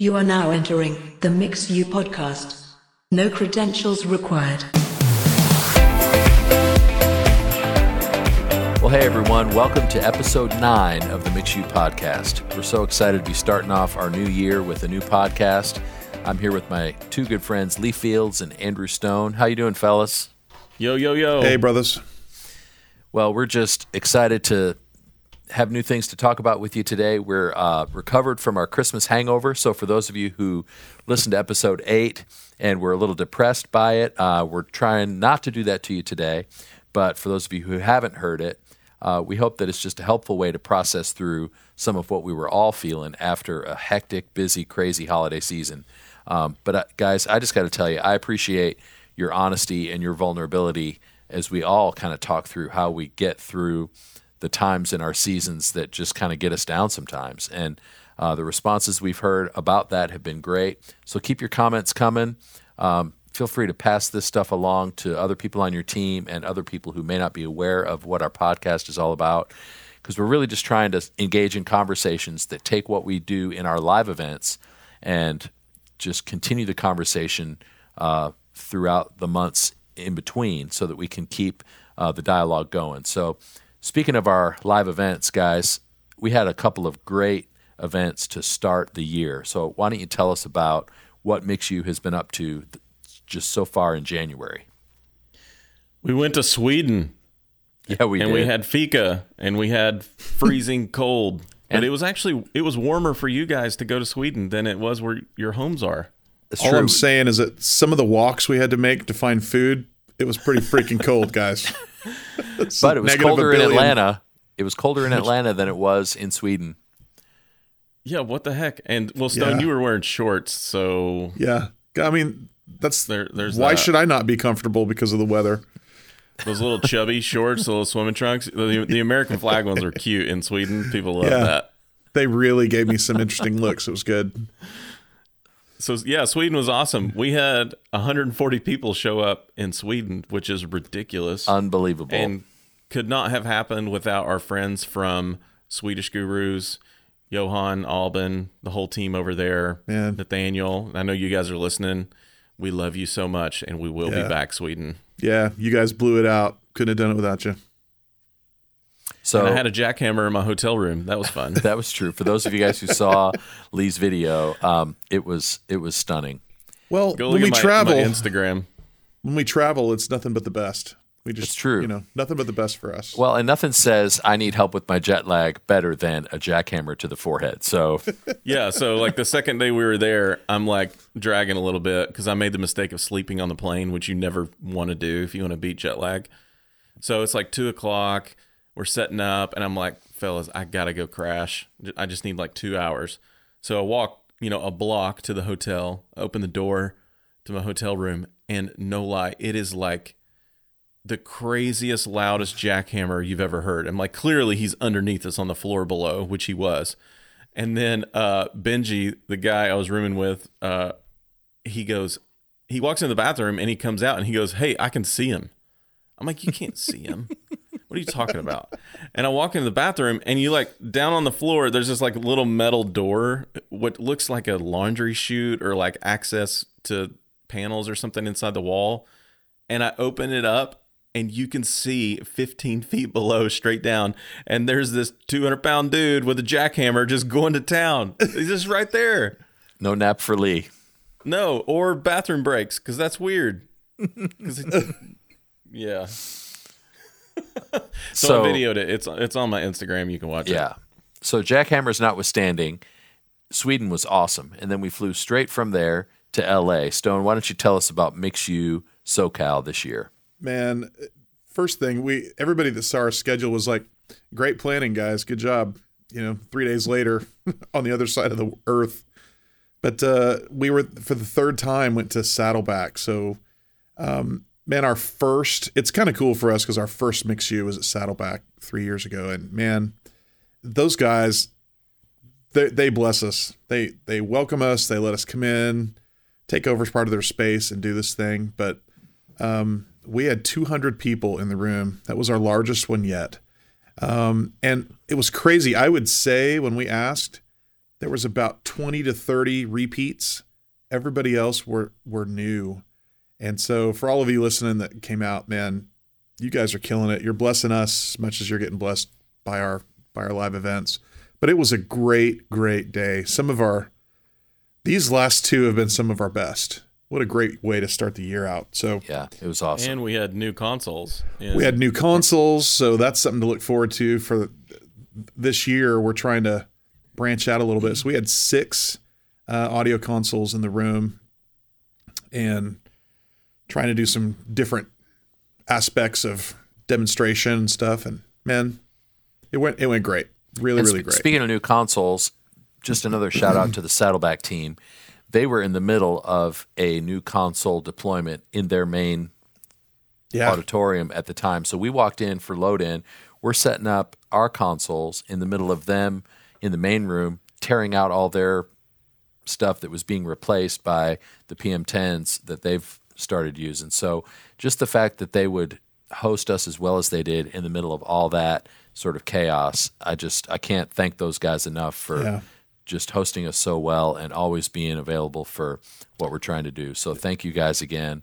You are now entering the Mix You podcast. No credentials required. Well, hey everyone, welcome to episode nine of the Mix You podcast. We're so excited to be starting off our new year with a new podcast. I'm here with my two good friends, Lee Fields and Andrew Stone. How you doing, fellas? Yo, yo, yo. Hey, brothers. Well, we're just excited to have new things to talk about with you today. We're uh, recovered from our Christmas hangover. So, for those of you who listened to episode eight and were a little depressed by it, uh, we're trying not to do that to you today. But for those of you who haven't heard it, uh, we hope that it's just a helpful way to process through some of what we were all feeling after a hectic, busy, crazy holiday season. Um, but, uh, guys, I just got to tell you, I appreciate your honesty and your vulnerability as we all kind of talk through how we get through the times in our seasons that just kind of get us down sometimes. And uh, the responses we've heard about that have been great. So keep your comments coming. Um, feel free to pass this stuff along to other people on your team and other people who may not be aware of what our podcast is all about. Because we're really just trying to engage in conversations that take what we do in our live events and just continue the conversation uh, throughout the months in between so that we can keep uh, the dialogue going. So, Speaking of our live events, guys, we had a couple of great events to start the year. So why don't you tell us about what Mix You has been up to just so far in January? We went to Sweden. Yeah, we and did. we had fika and we had freezing cold. And- But it was actually it was warmer for you guys to go to Sweden than it was where your homes are. It's All true. I'm saying is that some of the walks we had to make to find food, it was pretty freaking cold, guys. But it was negative colder in. Atlanta. It was colder in Atlanta than it was in Sweden. Yeah, what the heck? And well, Stone, Yeah. you were wearing shorts, so Yeah, I mean that's There- there's why that. should I not be comfortable because of the weather? those little chubby shorts, the little swimming trunks. The, the American flag ones are cute in Sweden. People love Yeah. that. They really gave me some interesting looks. It was good. So yeah, Sweden was awesome. We had 140 people show up in Sweden, which is ridiculous. Unbelievable. and could not have happened without our friends from Swedish Gurus, Johan, Alban, the whole team over there, Man. Nathaniel. I know you guys are listening. We love you so much, and we will Yeah. be back, Sweden. Yeah, you guys blew it out. Couldn't have done it without you. So And I had a jackhammer in my hotel room. That was fun. that was true. For those of you guys who saw Lee's video, um, it was it was stunning. Well, Go when we my, travel, my Instagram. when we travel, it's nothing but the best. We just It's true. You know, nothing but the best for us. Well, and nothing says I need help with my jet lag better than a jackhammer to the forehead. So Yeah, so like the second day we were there, I'm like dragging a little bit because I made the mistake of sleeping on the plane, which you never want to do if you want to beat jet lag. So it's like two o'clock. We're setting up, and I'm like, fellas, I gotta go crash. I just need like two hours. So I walk, you know, a block to the hotel, open the door to my hotel room, and no lie, it is like the craziest, loudest jackhammer you've ever heard. I'm like, clearly he's underneath us on the floor below, which he was. And then uh, Benji, the guy I was rooming with, uh, he goes, he walks in the bathroom and he comes out and he goes, Hey, I can see him. I'm like, You can't see him. What are you talking about? And I walk into the bathroom and you like down on the floor, there's this like little metal door, what looks like a laundry chute or like access to panels or something inside the wall. And I open it up and you can see 15 feet below straight down. And there's this 200 pound dude with a jackhammer just going to town. He's just right there. no nap for Lee. No, or bathroom breaks because that's weird. 'Cause it- yeah. So, So- I videoed it. It's it's on my Instagram. You can watch it. Yeah. So jackhammers notwithstanding, Sweden was awesome, and then we flew straight from there to L.A. Stone, why don't you tell us about Mix You SoCal this year? man first thing we everybody that saw our schedule was like great planning guys good job you know three days later on the other side of the earth but uh we were for the third time went to saddleback so um man our first it's kind of cool for us because our first mix you was at saddleback three years ago and man those guys they, they bless us they they welcome us they let us come in take over as part of their space and do this thing but um, we had 200 people in the room. That was our largest one yet. Um, and it was crazy. I would say when we asked, there was about 20 to 30 repeats. Everybody else were were new. And so for all of you listening that came out, man, you guys are killing it. You're blessing us as much as you're getting blessed by our by our live events. But it was a great, great day. Some of our these last two have been some of our best. What a great way to start the year out. So Yeah, it was awesome. And we had new consoles. we had new consoles, so that's something to look forward to for this year. We're trying to branch out a little bit. So we had six uh, audio consoles in the room, and trying to do some different aspects of demonstration and stuff. And man, it went it went great, really And really great. Speaking of new consoles, just another shout out to the Saddleback team. They were in the middle of a new console deployment in their main yeah, auditorium at the time. So we walked in for load in. We're setting up our consoles in the middle of them in the main room, tearing out all their stuff that was being replaced by the PM10s that they've started using. So just the fact that they would host us as well as they did in the middle of all that sort of chaos, I just I can't thank those guys enough for Yeah. just hosting us so well and always being available for what we're trying to do. So thank you guys again.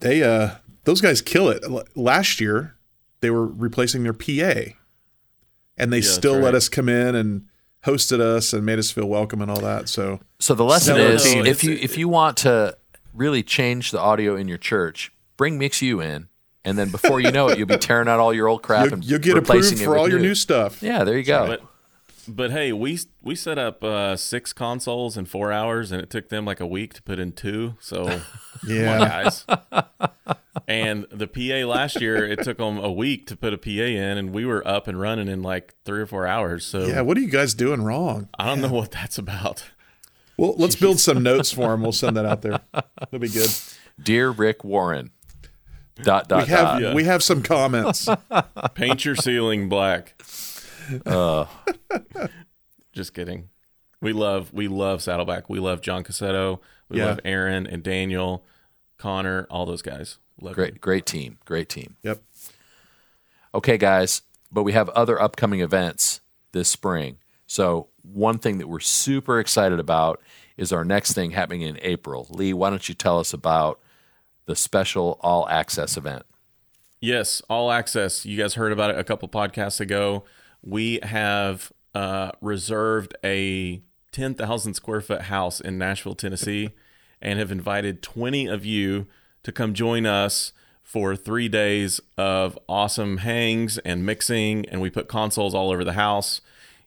they uh those guys kill it. Last year, they were replacing their PA, and they that's still let us come in and hosted us and made us feel welcome and all that. So So the lesson Stellar is if you if you want to really change the audio in your church, bring Mix U in, and then before you know it, you'll be tearing out all your old crap you'll, and you'll get replacing approved it for with all your new stuff. Yeah, there you go. But but hey, we we set up uh, six consoles in four hours, and it took them like a week to put in two. So Yeah. guys. and the PA last year, it took them a week to put a PA in, and we were up and running in like three or four hours. So Yeah, what are you guys doing wrong? I don't know what that's about. Well, let's build some notes for him. We'll send that out there. That'll be good. Dear Rick Warren. Dot dot We have dot. yeah. we have some comments. Paint your ceiling black. Uh, Just kidding. We love we love Saddleback. We love John Cassetto. We Yeah. love Aaron and Daniel, Connor, all those guys. Love them. great, great team, great team. Yep. Okay, guys, but we have other upcoming events this spring. So one thing that we're super excited about is our next thing happening in April. Lee, why don't you tell us about the special all access event? Yes, all access. You guys heard about it a couple podcasts ago. We have uh, reserved a 10,000 square foot house in Nashville, Tennessee, and have invited 20 of you to come join us for three days of awesome hangs and mixing. And we put consoles all over the house.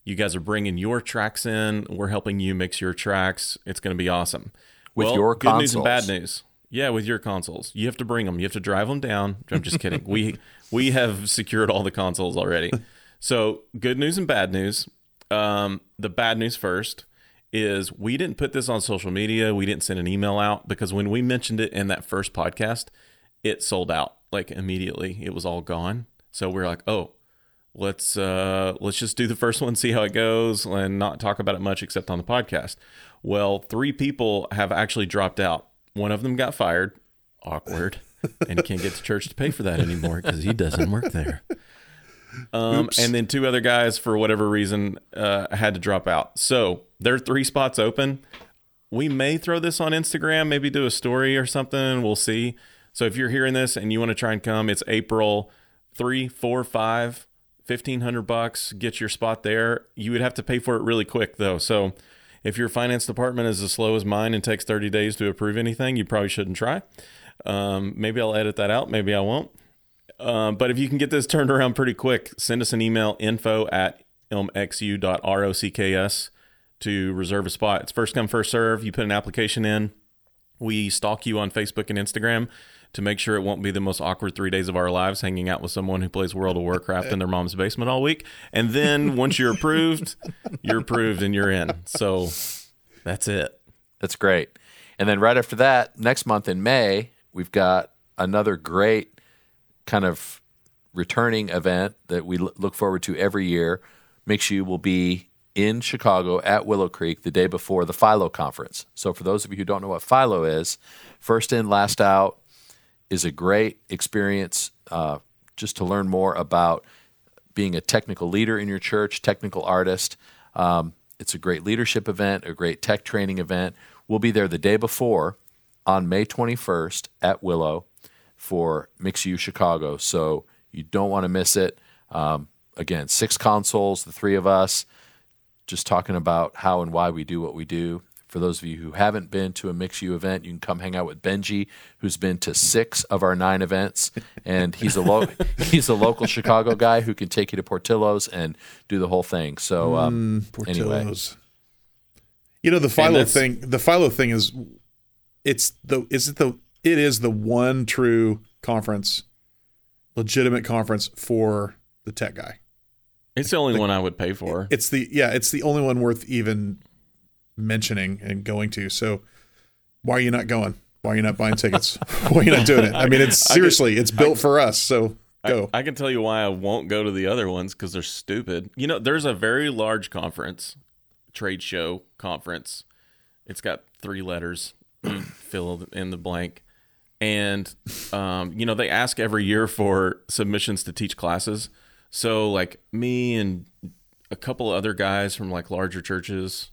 You guys are bringing your tracks in. We're helping you mix your tracks. It's going to be awesome. With well, your good news and bad news. Yeah, with your consoles, you have to bring them. You have to drive them down. I'm just kidding. we we have secured all the consoles already. So good news and bad news. Um, the bad news first is we didn't put this on social media. We didn't send an email out because when we mentioned it in that first podcast, it sold out like immediately. It was all gone. So we're like, oh, let's uh let's just do the first one see how it goes and not talk about it much except on the podcast. Well three people have actually dropped out. One of them got fired. Awkward. And can't get to church to pay for that anymore because he doesn't work there. Um and then two other guys for whatever reason uh had to drop out. So there are three spots open. We may throw this on Instagram, maybe do a story or something. We'll see. So if you're hearing this and you want to try and come, it's April three, four, five, fifteen hundred bucks. Get your spot there. You would have to pay for it really quick though. So if your finance department is as slow as mine and takes 30 days to approve anything, you probably shouldn't try. Um, maybe I'll edit that out. Maybe I won't. Um, but if you can get this turned around pretty quick, send us an email info at ilmxu.rocks to reserve a spot. It's first come, first serve. You put an application in. We stalk you on Facebook and Instagram to make sure it won't be the most awkward three days of our lives hanging out with someone who plays World of Warcraft in their mom's basement all week. And then once you're approved, you're approved and you're in. So that's it. That's great. And then right after that, next month in May, we've got another great kind of returning event that we look forward to every year. Mix You will be in Chicago at Willow Creek the day before the FILO conference. So for those of you who don't know what FILO is, first in, last out is a great experience uh, just to learn more about being a technical leader in your church, technical artist. Um, It's a great leadership event, a great tech training event. We'll be there the day before on May 21st at Willow for MixU Chicago. So you don't want to miss it. Um, again, six consoles, the three of us, just talking about how and why we do what we do. For those of you who haven't been to a Mix U event, you can come hang out with Benji, who's been to six of our nine events, and he's a lo- he's a local Chicago guy who can take you to Portillo's and do the whole thing. So um, anyway, Portillo's. You know the FILO thing. The FILO thing is, it's the is it the it is the one true conference, legitimate conference for the tech guy. It's the only one I would pay for. It's the yeah, it's the only one worth even mentioning and going to. So why are you not going? Why are you not buying tickets? why are you not doing it? I mean, it's I seriously, it's built for us. So I- go. I, can tell you why I won't go to the other ones because they're stupid. You know, there's a very large conference, trade show conference. It's got three letters. You fill in the blank. And, um, you know, they ask every year for submissions to teach classes. So, like, me and a couple other guys from like larger churches,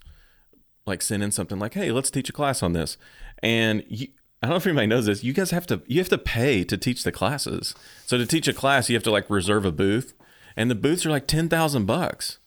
like, send in something like, hey, let's teach a class on this. And you, I don't know if anybody knows this. You guys have to you have to pay to teach the classes. So to teach a class, you have to like reserve a booth, and the booths are like ten thousand bucks.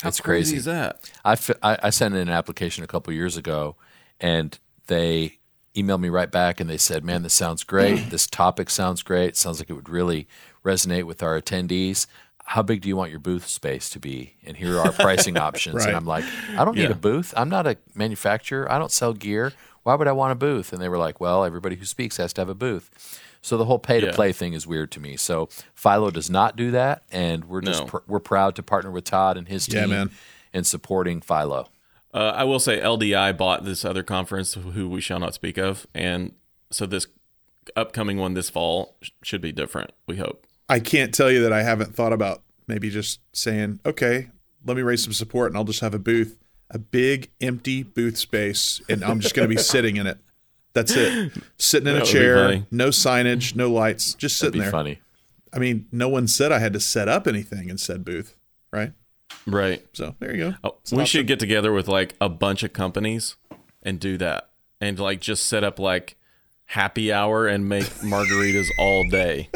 How That's crazy. Is that? I, I, I sent in an application a couple years ago, and they emailed me right back and they said, "Man, this sounds great. This topic sounds great. Sounds like it would really resonate with our attendees. How big do you want your booth space to be? And here are our pricing options." Right. And I'm like, "I don't need Yeah. a booth. I'm not a manufacturer. I don't sell gear. Why would I want a booth?" And they were like, "Well, everybody who speaks has to have a booth." So the whole pay to Yeah. play thing is weird to me. So FILO does not do that, and we're just No. pr- we're proud to partner with Todd and his team Yeah, in supporting FILO. Uh, I will say LDI bought this other conference, who we shall not speak of, and so this upcoming one this fall sh- should be different. We hope. I can't tell you that I haven't thought about maybe just saying, okay, let me raise some support and I'll just have a booth, a big empty booth space, and I'm just going to be sitting in it. That's it. Sitting in That a chair, no signage, no lights, just That'd sitting be there. funny. I mean, no one said I had to set up anything in said booth, right? Right. So there you go. Oh, we option. should get together with like a bunch of companies and do that, and like just set up like happy hour and make margaritas all day.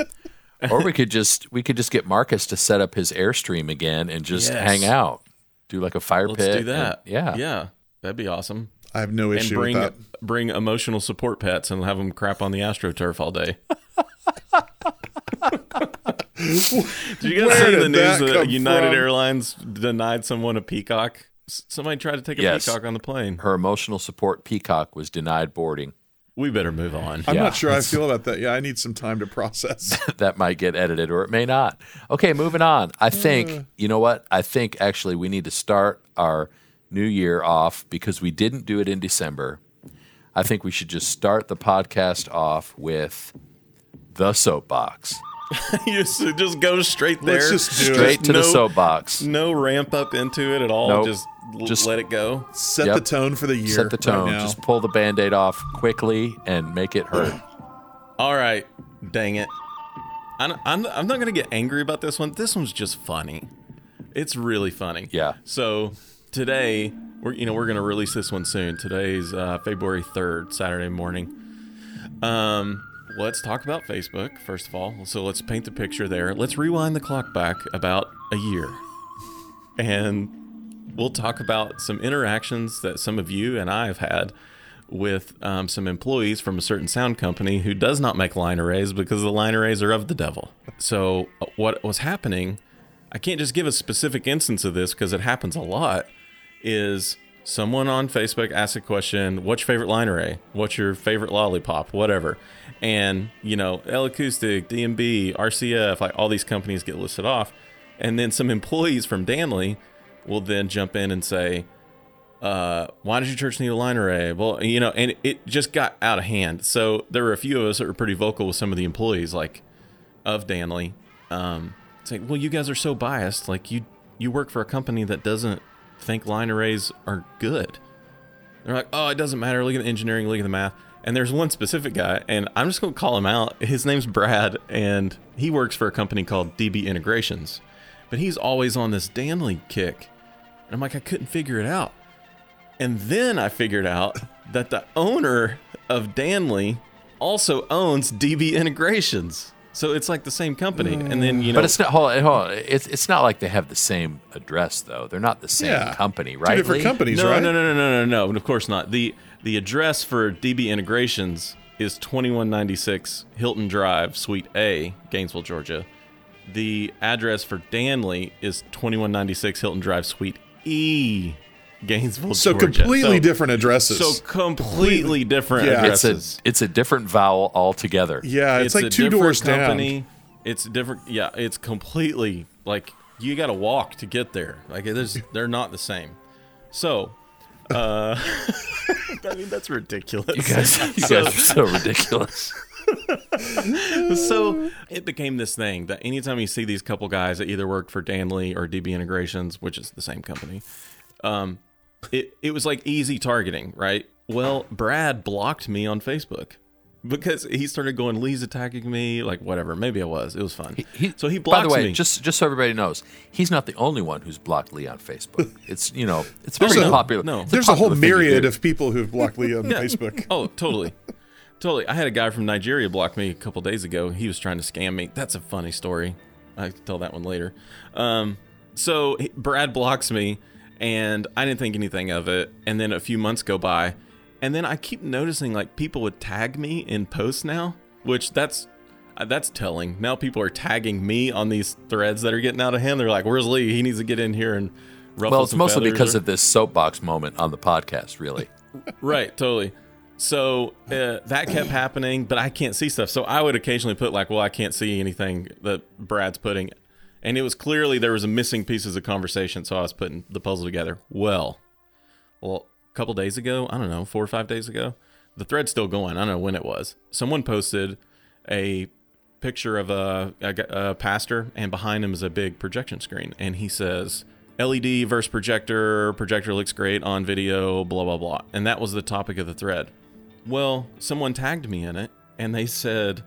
or we could just we could just get Marcus to set up his airstream again and just Yes. hang out, do like a fire pit. Let's pit. do and- that. yeah, yeah, that'd be awesome. I have no issue. And issue bring with that. bring emotional support pets and have them crap on the astroturf all day. Did you guys Where see the news that that, United from? Airlines denied someone a peacock? Somebody tried to take a Yes. peacock on the plane. Her emotional support peacock was denied boarding. We better move on. I'm Yeah, not sure I feel about that. Yeah, I need some time to process. that might get edited or it may not. Okay, moving on. I think uh. you know what? I think actually we need to start our new year off because we didn't do it in December. I think we should just start the podcast off with the soapbox. you just, just go straight there. Let's just do Straight it. to the No- soapbox. No ramp up into it at all. Nope. Just, l- Just- let it go. Set Yep. the tone for the year. Set the tone. Right just pull the band-aid off quickly and make it hurt. All right, dang it. I'm, I'm, I'm not going to get angry about this one. This one's just funny. It's really funny. Yeah. So today, we're you know we're going to release this one soon. Today's uh, February 3rd, Saturday morning. Um, let's talk about Facebook first of all. So let's paint the picture there. Let's rewind the clock back about a year, and we'll talk about some interactions that some of you and I have had with um, some employees from a certain sound company who does not make line arrays because the line arrays are of the devil. So, uh, what was happening, I can't just give a specific instance of this because it happens a lot, is someone on Facebook asks a question, What's your favorite line array? What's your favorite lollipop? Whatever. And, you know, L Acoustic, d&b, RCF, like all these companies get listed off. And then some employees from Danley will then jump in and say, uh, why does your church need a line array? Well, you know, and it just got out of hand. So there were a few of us that were pretty vocal with some of the employees, like of Danley, um, saying, "Well, you guys are so biased. Like you you work for a company that doesn't think line arrays are good." They're like, "Oh, it doesn't matter. Look at the engineering. Look at the math." And there's one specific guy, and I'm just going to call him out. His name's Brad, and he works for a company called DB Integrations, but he's always on this Danley kick And I'm like, I couldn't figure it out. And then I figured out that the owner of Danley also owns DB Integrations. So it's like the same company. And then, you know, But it's not. Hold on, hold on. It's it's not like they have the same address though. They're not the same Yeah. company, Two right? different Lee? companies, no, right? no, no, no, no, no, no. Of course not. The the address for DB Integrations is 2196 Hilton Drive, Suite A, Gainesville, Georgia. The address for Danley is 2196 Hilton Drive, Suite E, Gainesville, So Georgia. completely So- different addresses. So completely different Yeah. It's a addresses. it's a different vowel altogether. yeah, it's, a like two doors company. It's different. Yeah, it's completely like you got to walk to get there. Like it is, they're not the same. So, uh, I mean that's ridiculous. You guys, you guys are so ridiculous. So it became this thing that anytime you see these couple guys that either worked for Danley or DB Integrations, which is the same company, um, it it was like easy targeting, right? Well, Brad blocked me on Facebook because he started going, "Lee's attacking me," like whatever. Maybe I was. It was fun. He, so he blocked me. by the way, me. just just so everybody knows, he's not the only one who's blocked Lee on Facebook. It's you know, it's There's pretty a- popular. no. There's a whole popular thing to myriad of people who've blocked Lee on Facebook. Oh, totally. Totally. I had a guy from Nigeria block me a couple days ago. He was trying to scam me. That's a funny story. I can tell that one later. Um, so Brad blocks me, and I didn't think anything of it. And then a few months go by, and then I keep noticing like people would tag me in posts now, which that's uh, that's telling. Now people are tagging me on these threads that are getting out of hand. They're like, "Where's Lee? He needs to get in here and ruffle Well, it's mostly because or- of this soapbox moment on the podcast. Really, right totally so uh, that kept happening but i can't see stuff. So i would occasionally put like well i can't see anything that brad's putting. And it was clearly there was a missing pieces of conversation so i was putting the puzzle together. Well well a couple days ago i don't know four or five days ago the thread's still going. I don't know when it was. Someone posted a picture of a a pastor and behind him is a big projection screen. And he says led versus projector projector looks great on video blah blah blah. And that was the topic of the thread well someone tagged me in it and they said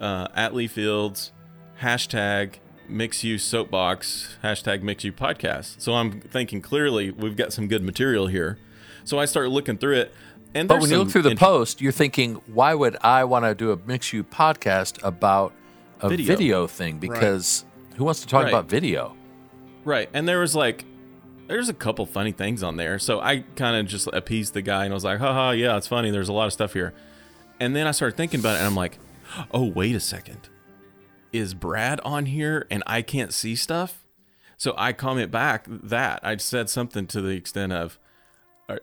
uh, at lee fields hashtag mix you soapbox hashtag mix you podcast so i'm thinking clearly we've got some good material here so i started looking through it and but when you look through the int- post, you're thinking, why would I want to do a Mix You podcast about a Video. video, thing? Because who wants to talk Right. about video? Right. And there was like there's a couple funny things on there. So I kind of just appeased the guy and I was like, haha, yeah, it's funny. There's a lot of stuff here. And then I started thinking about it and I'm like, oh, wait a second. Is Brad on here and I can't see stuff? So I comment back that I said something to the extent of,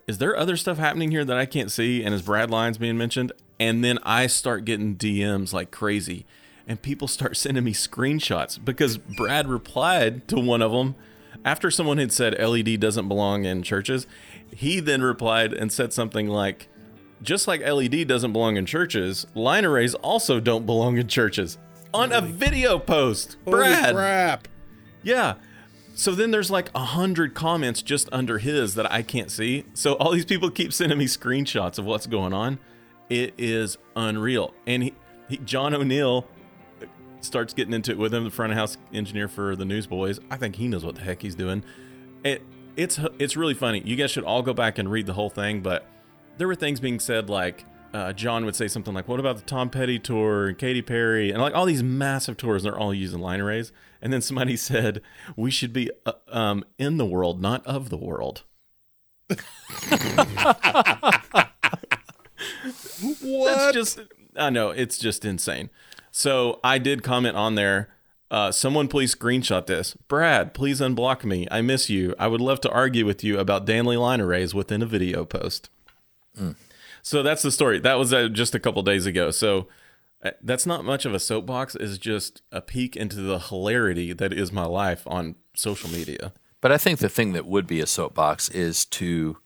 is there other stuff happening here that I can't see? And is Brad lines being mentioned? And then I start getting DMs like crazy. And people start sending me screenshots because Brad replied to one of them after someone had said LED doesn't belong in churches. He then replied and said something like, just like LED doesn't belong in churches, line arrays also don't belong in churches. On a video post, Holy Brad. crap. Yeah. So then there's like a hundred comments just under his that I can't see. So all these people keep sending me screenshots of what's going on. It is unreal. And he, he John O'Neill starts getting into it with him, the front of house engineer for the Newsboys. I think he knows what the heck he's doing. It it's it's really funny. You guys should all go back and read the whole thing. But there were things being said like uh, John would say something like, "What about the Tom Petty tour and Katy Perry and like all these massive tours? And they're all using line arrays." And then somebody said, "We should be uh, um, in the world, not of the world." That's just I know it's just insane. So I did comment on there. Uh, someone please screenshot this. Brad, please unblock me. I miss you. I would love to argue with you about Danley line arrays within a video post. So that's the story. That was uh, just a couple days ago. So uh, that's not much of a soapbox. Is just a peek into the hilarity that is my life on social media. But I think the thing that would be a soapbox is to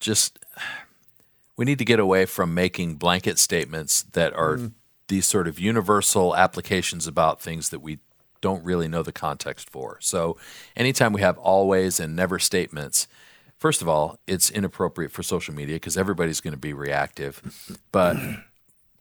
just we need to get away from making blanket statements that are these sort of universal applications about things that we don't really know the context for. So anytime we have always and never statements, first of all, it's inappropriate for social media because everybody's going to be reactive. But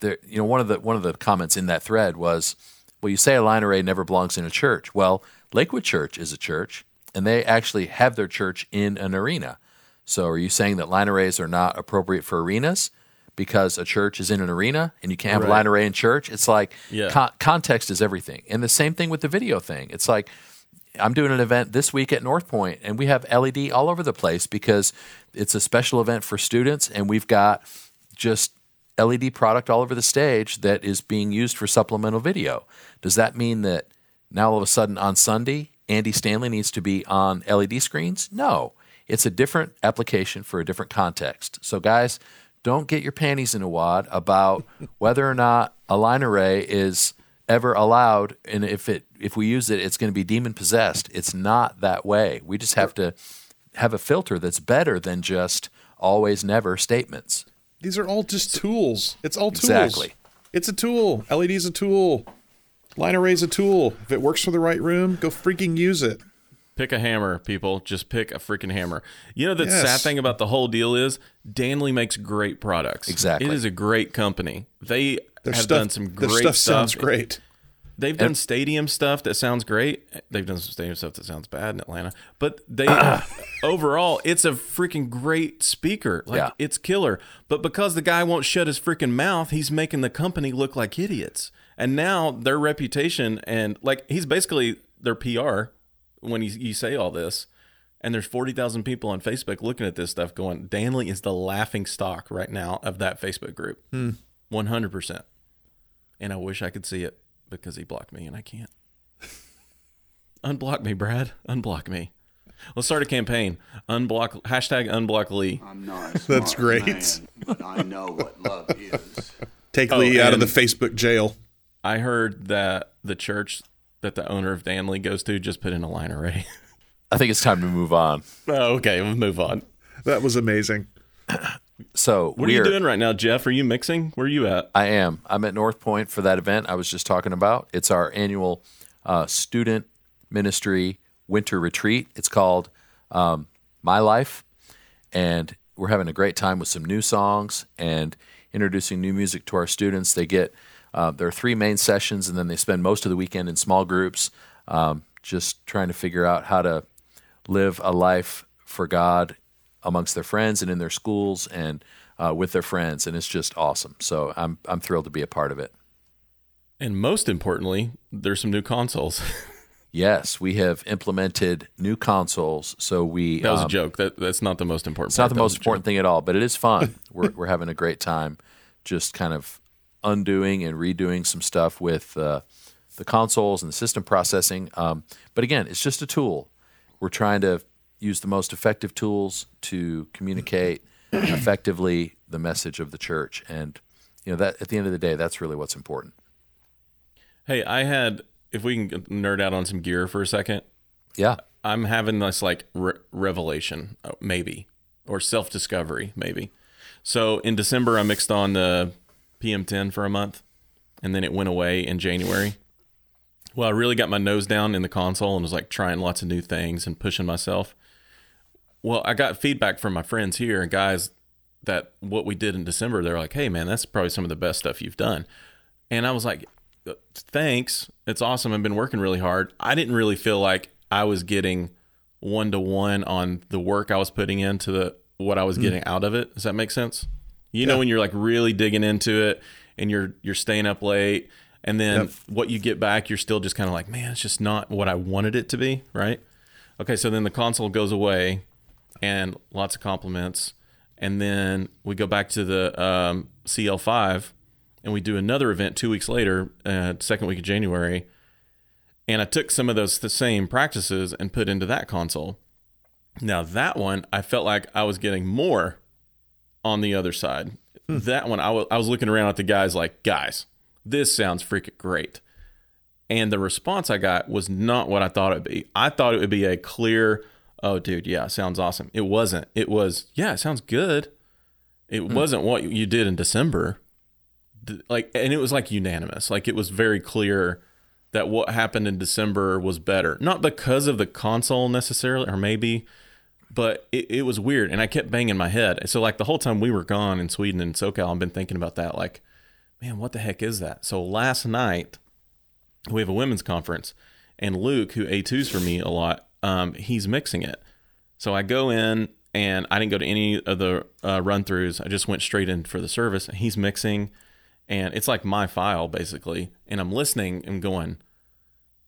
there, you know, one of the one of the comments in that thread was, "Well, you say a line array never belongs in a church. Well, Lakewood Church is a church, and they actually have their church in an arena. So, are you saying that line arrays are not appropriate for arenas because a church is in an arena and you can't have a Right. line array in church? It's like Yeah. con- context is everything. And the same thing with the video thing. It's like I'm doing an event this week at North Point, and we have LED all over the place because it's a special event for students, and we've got just LED product all over the stage that is being used for supplemental video. Does that mean that now all of a sudden on Sunday, Andy Stanley needs to be on LED screens? No. It's a different application for a different context. So, guys, don't get your panties in a wad about whether or not a line array is ever allowed and if it if we use it it's going to be demon possessed it's not that way we just have to have a filter that's better than just always never statements These are all just tools. It's all tools. Exactly. It's a tool. LED's a tool. Line array's a tool. If it works for the right room, go freaking use it. Pick a hammer, people. Just pick a freaking hammer. You know the Yes. sad thing about the whole deal is Danley makes great products. Exactly. It is a great company. They Their have stuff, done some great stuff sounds great. They've done stadium stuff that sounds great. They've done some stadium stuff that sounds bad in Atlanta. But they overall, it's a freaking great speaker. Like Yeah. it's killer. But because the guy won't shut his freaking mouth, he's making the company look like idiots. And now their reputation and like he's basically their PR when you, you say all this. And there's 40,000 people on Facebook looking at this stuff going, Danley is the laughing stock right now of that Facebook group. Hmm. 100%. And I wish I could see it because he blocked me and I can't. Unblock me, Brad. Unblock me. Let's start a campaign. Unblock hashtag unblock Lee. I'm not a That's great. man, but I know what love is. Take Oh, Lee out of the Facebook jail. I heard that the church that the owner of Danley goes to just put in a line array. i think it's time to move on oh, okay, we'll move on. That was amazing. so What are we you doing right now, Jeff? Are you mixing? Where are you at? I am. I'm at North Point for that event I was just talking about. It's our annual uh, student ministry winter retreat. It's called um, My Life, and we're having a great time with some new songs and introducing new music to our students. They get uh, there are three main sessions, and then they spend most of the weekend in small groups, um, just trying to figure out how to live a life for God amongst their friends and in their schools and uh, with their friends, and it's just awesome. So I'm I'm thrilled to be a part of it. And most importantly, there's some new consoles. Yes, we have implemented new consoles, so we that was um, a joke. That that's not the most important. It's not the That most a joke. important thing at all, but it is fun. we're we're having a great time, just kind of undoing and redoing some stuff with uh, the consoles and the system processing. Um, but again, it's just a tool. We're trying to use the most effective tools to communicate effectively the message of the church, and you know that at the end of the day, that's really what's important. Hey, I had. If we can nerd out on some gear for a second, Yeah, I'm having this like re- revelation, uh, maybe, or self discovery, maybe. So in December, I mixed on the PM10 for a month, and then it went away in January. Well, I really got my nose down in the console and was like trying lots of new things and pushing myself. Well, I got feedback from my friends here and guys that what we did in December, they're like, hey, man, that's probably some of the best stuff you've done. And I was like, "Uh, thanks. It's awesome. I've been working really hard. I didn't really feel like I was getting one to one on the work I was putting into the what I was getting out of it. Does that make sense? You know when you're like really digging into it and you're you're staying up late and then Yep. what you get back you're still just kind of like, man, it's just not what I wanted it to be, right? Okay, so then the console goes away and lots of compliments. And then we go back to the um, CL5 and we do another event two weeks later, uh, second week of January. And I took some of those the same practices and put into that console. Now that one, I felt like I was getting more on the other side. Hmm. That one, I wa- I was looking around at the guys like, guys, this sounds freaking great. And the response I got was not what I thought it would be. I thought it would be a clear, oh, dude, yeah, sounds awesome. It wasn't. It was, yeah, it sounds good. It hmm. wasn't what you did in December. Like, and it was like unanimous. Like, it was very clear that what happened in December was better. Not because of the console necessarily, or maybe, but it, it was weird. And I kept banging my head. So, like, the whole time we were gone in Sweden and SoCal, I've been thinking about that. Like, man, what the heck is that? So, last night, we have a women's conference, and Luke, who A2s for me a lot, um, he's mixing it. So I go in and I didn't go to any of the uh, run throughs. I just went straight in for the service. And he's mixing, and it's like my file basically. And I'm listening and going,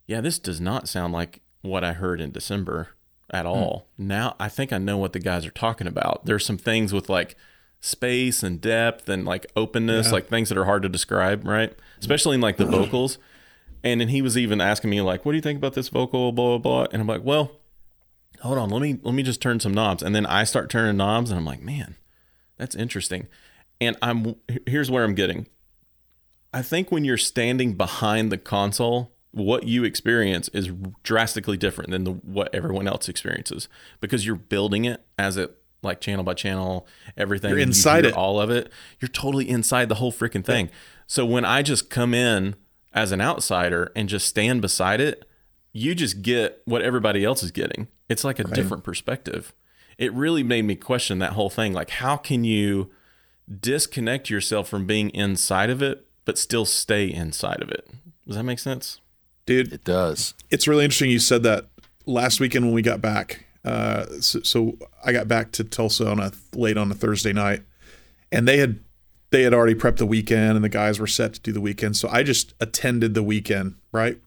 yeah, this does not sound like what I heard in December at hmm. all. Now I think I know what the guys are talking about. There's some things with like space and depth and like openness, like things that are hard to describe, right? Especially in like the mm-hmm. vocals. And then he was even asking me like, "What do you think about this vocal?" Blah blah blah. And I'm like, "Well, hold on, let me let me just turn some knobs." And then I start turning knobs, and I'm like, "Man, that's interesting." And I'm here's where I'm getting. I think when you're standing behind the console, what you experience is drastically different than the, what everyone else experiences because you're building it as it like channel by channel, everything. You're inside hear it. all of it. You're totally inside the whole freaking thing. So when I just come in as an outsider and just stand beside it, you just get what everybody else is getting. It's like a different perspective. It really made me question that whole thing. Like, how can you disconnect yourself from being inside of it, but still stay inside of it? Does that make sense? Dude. It does. It's really interesting you said that last weekend when we got back. Uh, so, so I got back to Tulsa on a late on a Thursday night, and they had they had already prepped the weekend, and the guys were set to do the weekend. So I just attended the weekend, right?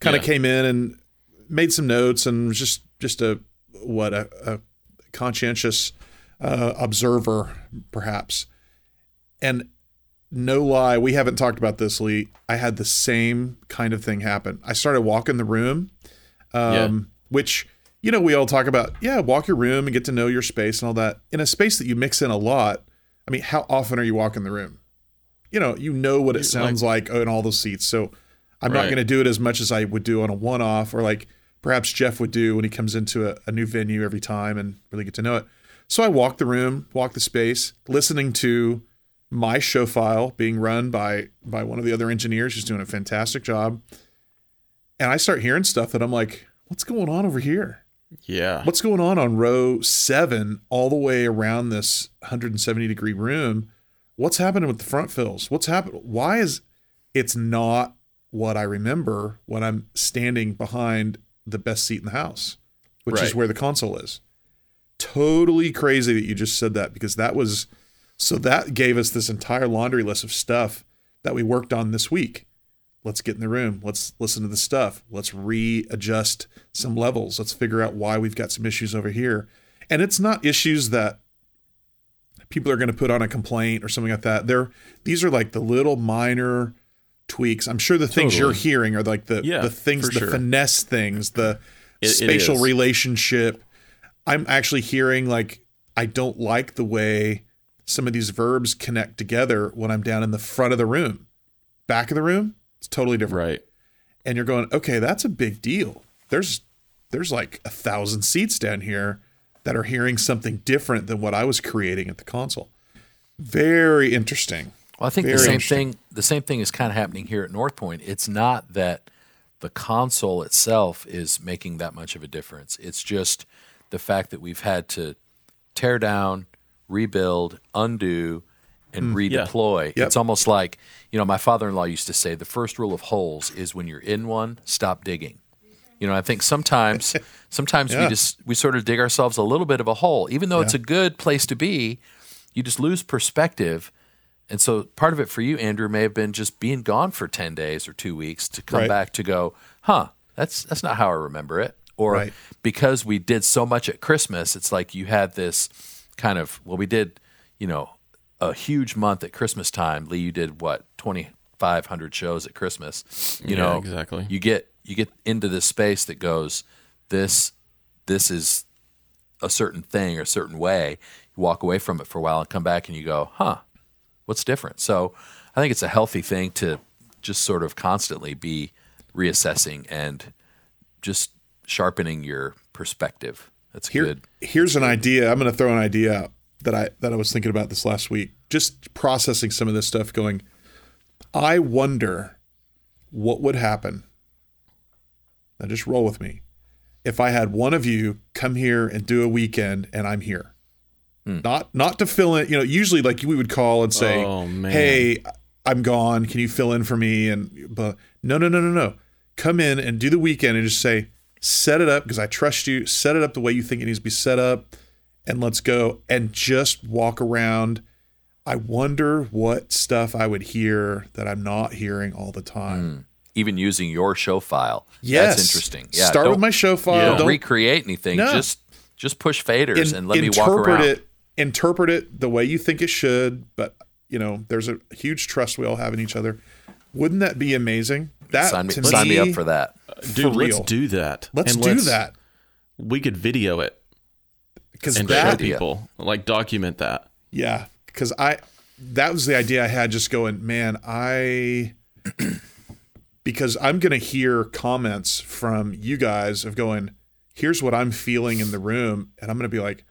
Kind of Yeah. came in and made some notes, and was just just a what a, a conscientious uh, observer, perhaps. And no lie, we haven't talked about this, Lee. I had the same kind of thing happen. I started walking the room, um, Yeah. which you know we all talk about. Yeah, walk your room and get to know your space and all that. In a space that you mix in a lot, I mean, how often are you walking the room? You know, you know what it sounds like, in all those seats. So I'm not going to do it as much as I would do on a one-off, or like perhaps Jeff would do when he comes into a, a new venue every time and really get to know it. So I walk the room, walk the space, listening to my show file being run by by one of the other engineers who's doing a fantastic job. And I start hearing stuff that I'm like, what's going on over here? Yeah. What's going on on row seven all the way around this 170 degree room? What's happening with the front fills? What's happening? Why is it's not what I remember when I'm standing behind the best seat in the house, which is where the console is. Totally crazy that you just said that because that was so that gave us this entire laundry list of stuff that we worked on this week. Let's get in the room. Let's listen to the stuff. Let's readjust some levels. Let's figure out why we've got some issues over here. And it's not issues that people are going to put on a complaint or something like that. They're these are like the little minor tweaks. I'm sure the things you're hearing are like the Yeah, the things, the sure. finesse things, the It- it spatial is. relationship. I'm actually hearing like I don't like the way some of these verbs connect together when I'm down in the front of the room. Back of the room, it's totally different Right. and you're going, okay, that's a big deal. There's there's like a thousand seats down here that are hearing something different than what I was creating at the console. Very interesting. Well, I think the same thing. The same thing is kind of happening here at North Point. It's not that the console itself is making that much of a difference. It's just the fact that we've had to tear down, rebuild, undo, and hmm. redeploy. Yep. It's almost like you know. My father-in-law used to say the first rule of holes is when you're in one, stop digging. You know, I think sometimes, sometimes we just we sort of dig ourselves a little bit of a hole, even though it's a good place to be. You just lose perspective, and so part of it for you, Andrew, may have been just being gone for ten days or two weeks to come Right. back to go, huh? That's that's not how I remember it. Or Right. because we did so much at Christmas, it's like you had this kind of well, we did, you know, a huge month at Christmas time. Lee, you did what twenty five hundred shows at Christmas. You Yeah, know, exactly. You get you get into this space that goes this this is a certain thing or a certain way. You walk away from it for a while and come back and you go, huh, what's different? So I think it's a healthy thing to just sort of constantly be reassessing and just sharpening your perspective. That's Here, good. here's an idea. I'm going to throw an idea out that I that I was thinking about this last week. Just processing some of this stuff. Going, I wonder what would happen. Now, just roll with me. If I had one of you come here and do a weekend, and I'm here, hmm. not not to fill in. You know, usually like we would call and say, Oh, man. "Hey, I'm gone. Can you fill in for me?" And but no, no, no, no, no. Come in and do the weekend and just say, set it up because I trust you. Set it up the way you think it needs to be set up, and let's go and just walk around. I wonder what stuff I would hear that I'm not hearing all the time. Hmm. Even using your show file. Yes, That's interesting. Yeah. Start with my show file. Don't Don't recreate anything. No. Just just push faders in- and let me walk around. it. Interpret it the way you think it should. But you know, there's a huge trust we all have in each other. Wouldn't that be amazing? That Sign me, to sign me me up for that. Uh, dude, let's do that. Let's And do that We could video it because and show that idea. people, like document that. Yeah, because I that was the idea I had. Just going, man, I because I'm gonna hear comments from you guys of going, here's what I'm feeling in the room, and I'm gonna be like,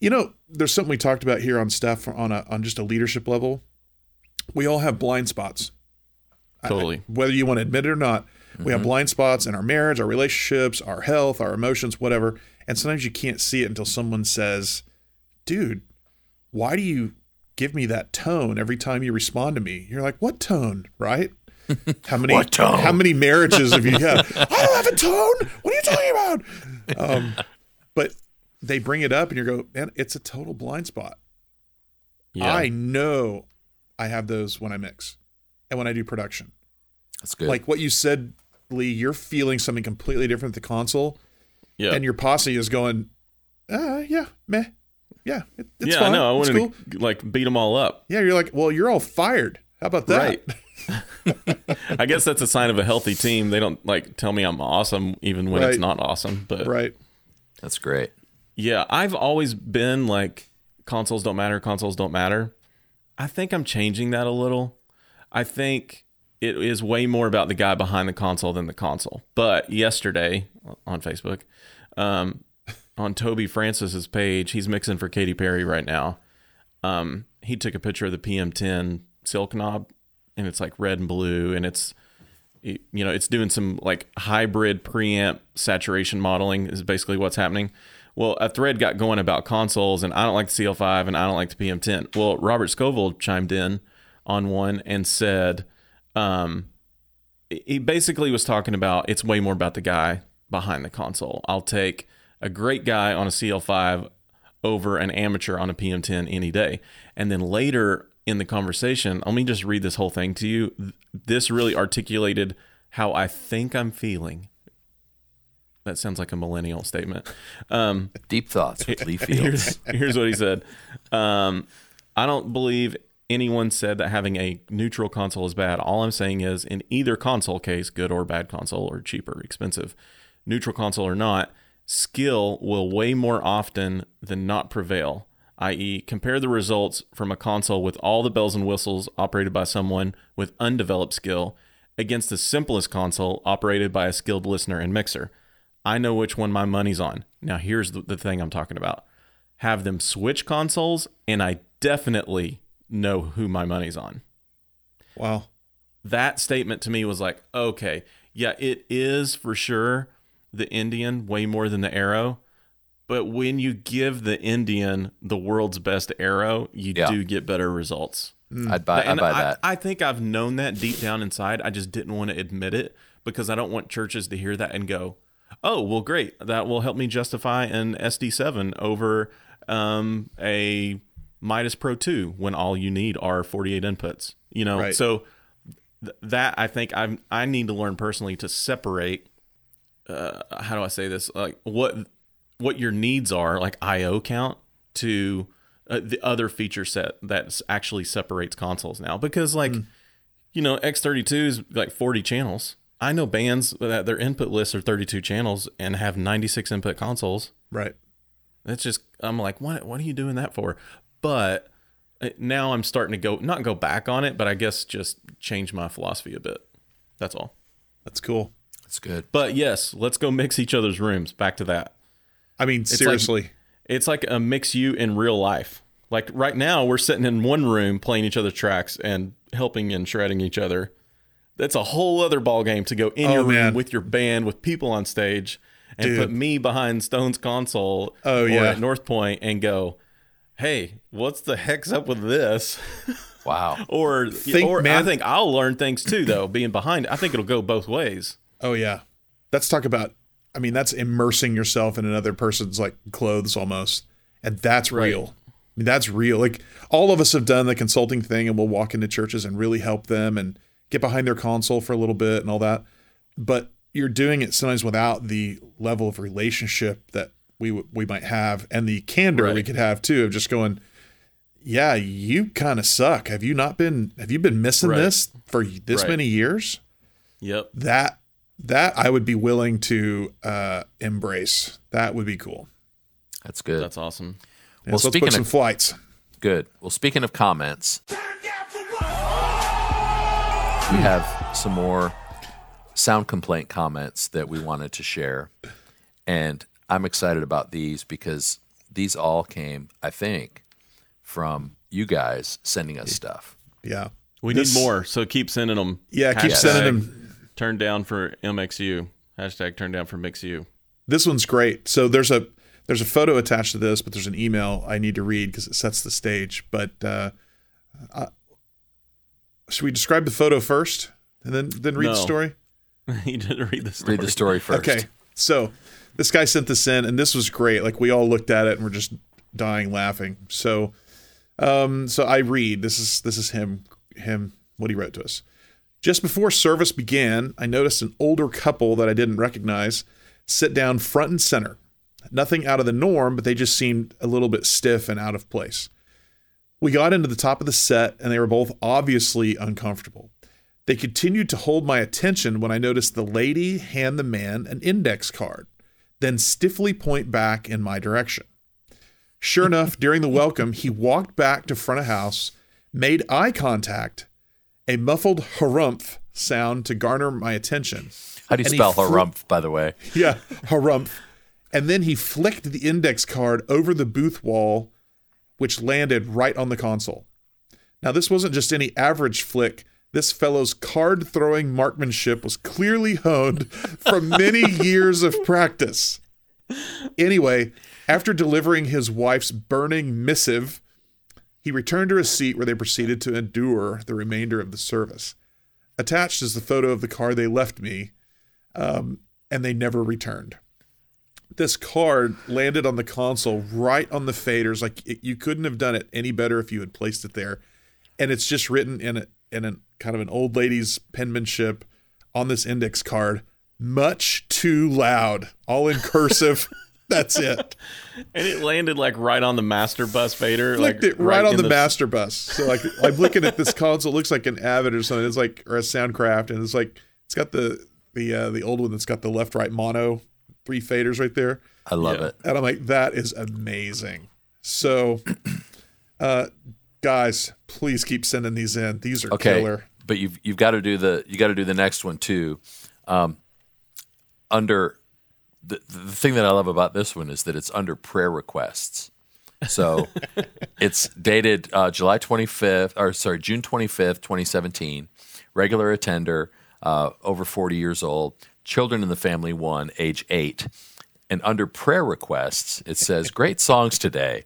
you know, there's something we talked about here on staff on a on just a leadership level. We all have blind spots. I- Totally. whether you want to admit it or not, we have blind spots in our marriage, our relationships, our health, our emotions, whatever. And sometimes you can't see it until someone says, dude, why do you give me that tone every time you respond to me? You're like, what tone, right? How many What tone? how many marriages have you had? I don't have a tone. What are you talking about? Um, but they bring it up and you go, man, it's a total blind spot. Yeah. I know I have those when I mix and when I do production. That's good. Like what you said, Lee, you're feeling something completely different at the console, yeah. and your posse is going, uh, yeah, meh, yeah, it, it's yeah, fine. I know. I it's wanted cool. to like beat them all up. Yeah, you're like, well, you're all fired. How about that? Right. I guess that's a sign of a healthy team. They don't like tell me I'm awesome even when it's not awesome. But Right. That's great. yeah, I've always been like consoles don't matter, consoles don't matter. I think I'm changing that a little. I think it is way more about the guy behind the console than the console. But yesterday on Facebook, um, on Toby Francis's page, he's mixing for Katy Perry right now. Um, he took a picture of the PM10 silk knob, and it's like red and blue, and it's you know it's doing some like hybrid preamp saturation modeling is basically what's happening. Well, a thread got going about consoles, and I don't like the CL5 and I don't like the PM10. Well, Robert Scoville chimed in on one and said, um, he basically was talking about it's way more about the guy behind the console. I'll take a great guy on a CL5 over an amateur on a PM10 any day. And then later in the conversation, let me just read this whole thing to you. This really articulated how I think I'm feeling. That sounds like a millennial statement. Um, Deep thoughts with Lee Fields. here's, here's what he said. Um, I don't believe anyone said that having a neutral console is bad. All I'm saying is, in either console case, good or bad console, or cheap or expensive, neutral console or not, skill will way more often than not prevail. I.e., compare the results from a console with all the bells and whistles operated by someone with undeveloped skill against the simplest console operated by a skilled listener and mixer. I know which one my money's on. Now, here's the, the thing I'm talking about have them switch consoles, and I definitely know who my money's on. Wow. That statement to me was like, okay, yeah, it is for sure the Indian way more than the Arrow. But when you give the Indian the world's best arrow, you Yeah. do get better results. I'd buy, I'd And buy I, that. I think I've known that deep down inside. I just didn't want to admit it because I don't want churches to hear that and go, "Oh, well, great. That will help me justify an SD7 over um, a Midas Pro 2 when all you need are 48 inputs." You know, Right. so th- that I think I I need to learn personally to separate. Uh, how do I say this? Like what what your needs are, like IO count, to uh, the other feature set that actually separates consoles now. Because like, you know, X32 is like 40 channels. I know bands that their input lists are 32 channels and have 96 input consoles. Right. That's just I'm like, what what are you doing that for? But uh, now I'm starting to go not go back on it, but I guess just change my philosophy a bit. That's all. That's cool. That's good. But yes, let's go mix each other's rooms. Back to that. I mean, like- seriously. It's like a mix you in real life. Like right now, we're sitting in one room playing each other's tracks and helping and shredding each other. That's a whole other ball game to go in Oh, your room man. with your band, with people on stage, and Dude. put me behind Stone's console Oh, or yeah. at North Point and go, "Hey, what's the heck's up with this?" Wow. or Think, or I think I'll learn things too, though. Being behind, I think it'll go both ways. oh yeah. Let's talk about I mean, that's immersing yourself in another person's like clothes almost, and that's Right. real. I mean, that's real. Like all of us have done the consulting thing, and we'll walk into churches and really help them and get behind their console for a little bit and all that. But you're doing it sometimes without the level of relationship that we we might have and the candor we could have too of just going, yeah, you kind of suck. Have you not been? Have you been missing Right. this for this Right. many years? Yep. that that I would be willing to uh, embrace. That would be cool. That's good. That's awesome. Yeah, Well, so let's speaking book some of- flights. Good. Well, speaking of comments, we have some more sound complaint comments that we wanted to share. And I'm excited about these because these all came, I think, from you guys sending us stuff. Yeah, We This- need more, so keep sending them. Yeah, keep Hashtag sending them. Turn down for MXU. Hashtag turn down for MixU. This one's great. So there's a there's a photo attached to this, but there's an email I need to read because it sets the stage. But uh, uh, should we describe the photo first and then then read the story? you didn't read the story. Read the story first. Okay. So this guy sent this in, and this was great. Like we all looked at it and we're just dying laughing. So, um, so I read. This is this is him. Him. What he wrote to us. Just before service began, I noticed an older couple that I didn't recognize sit down front and center. Nothing out of the norm, but they just seemed a little bit stiff and out of place. We got into the top of the set, and they were both obviously uncomfortable. They continued to hold my attention when I noticed the lady hand the man an index card, then stiffly point back in my direction. Sure enough, during the welcome, he walked back to front of house, made eye contact, a muffled harumph sound to garner my attention. How do you spell flew- harumph, by the way? Yeah, harumph. And then he flicked the index card over the booth wall, which landed right on the console. Now, this wasn't just any average flick. This fellow's card throwing marksmanship was clearly honed from many years of practice. Anyway, after delivering his wife's burning missive, he returned to his seat where they proceeded to endure the remainder of the service. Attached is the photo of the card they left me, um, and they never returned. This card landed on the console right on the faders. Like it, you couldn't have done it any better if you had placed it there. And it's just written in a in a kind of an old lady's penmanship on this index card. Much too loud, all in cursive. That's it. And it landed like right on the master bus fader. Flicked like it right, on in the, master bus. So like I'm looking at this console. It looks like an Avid or something. It's like or a Soundcraft, and it's like it's got the the uh, the old one that's got the left right mono three faders right there. I love Yeah. it. And I'm like, that is amazing. So, uh, guys, please keep sending these in. These are Okay, killer. but you've you've got to do the you got to do the next one too. Um, under the the thing that I love about this one is that it's under prayer requests. So it's dated uh, July 25th, or sorry, June 25th, 2017. Regular attender, uh, over 40 years old. Children in the family, one, age eight. And under prayer requests, it says, "Great songs today."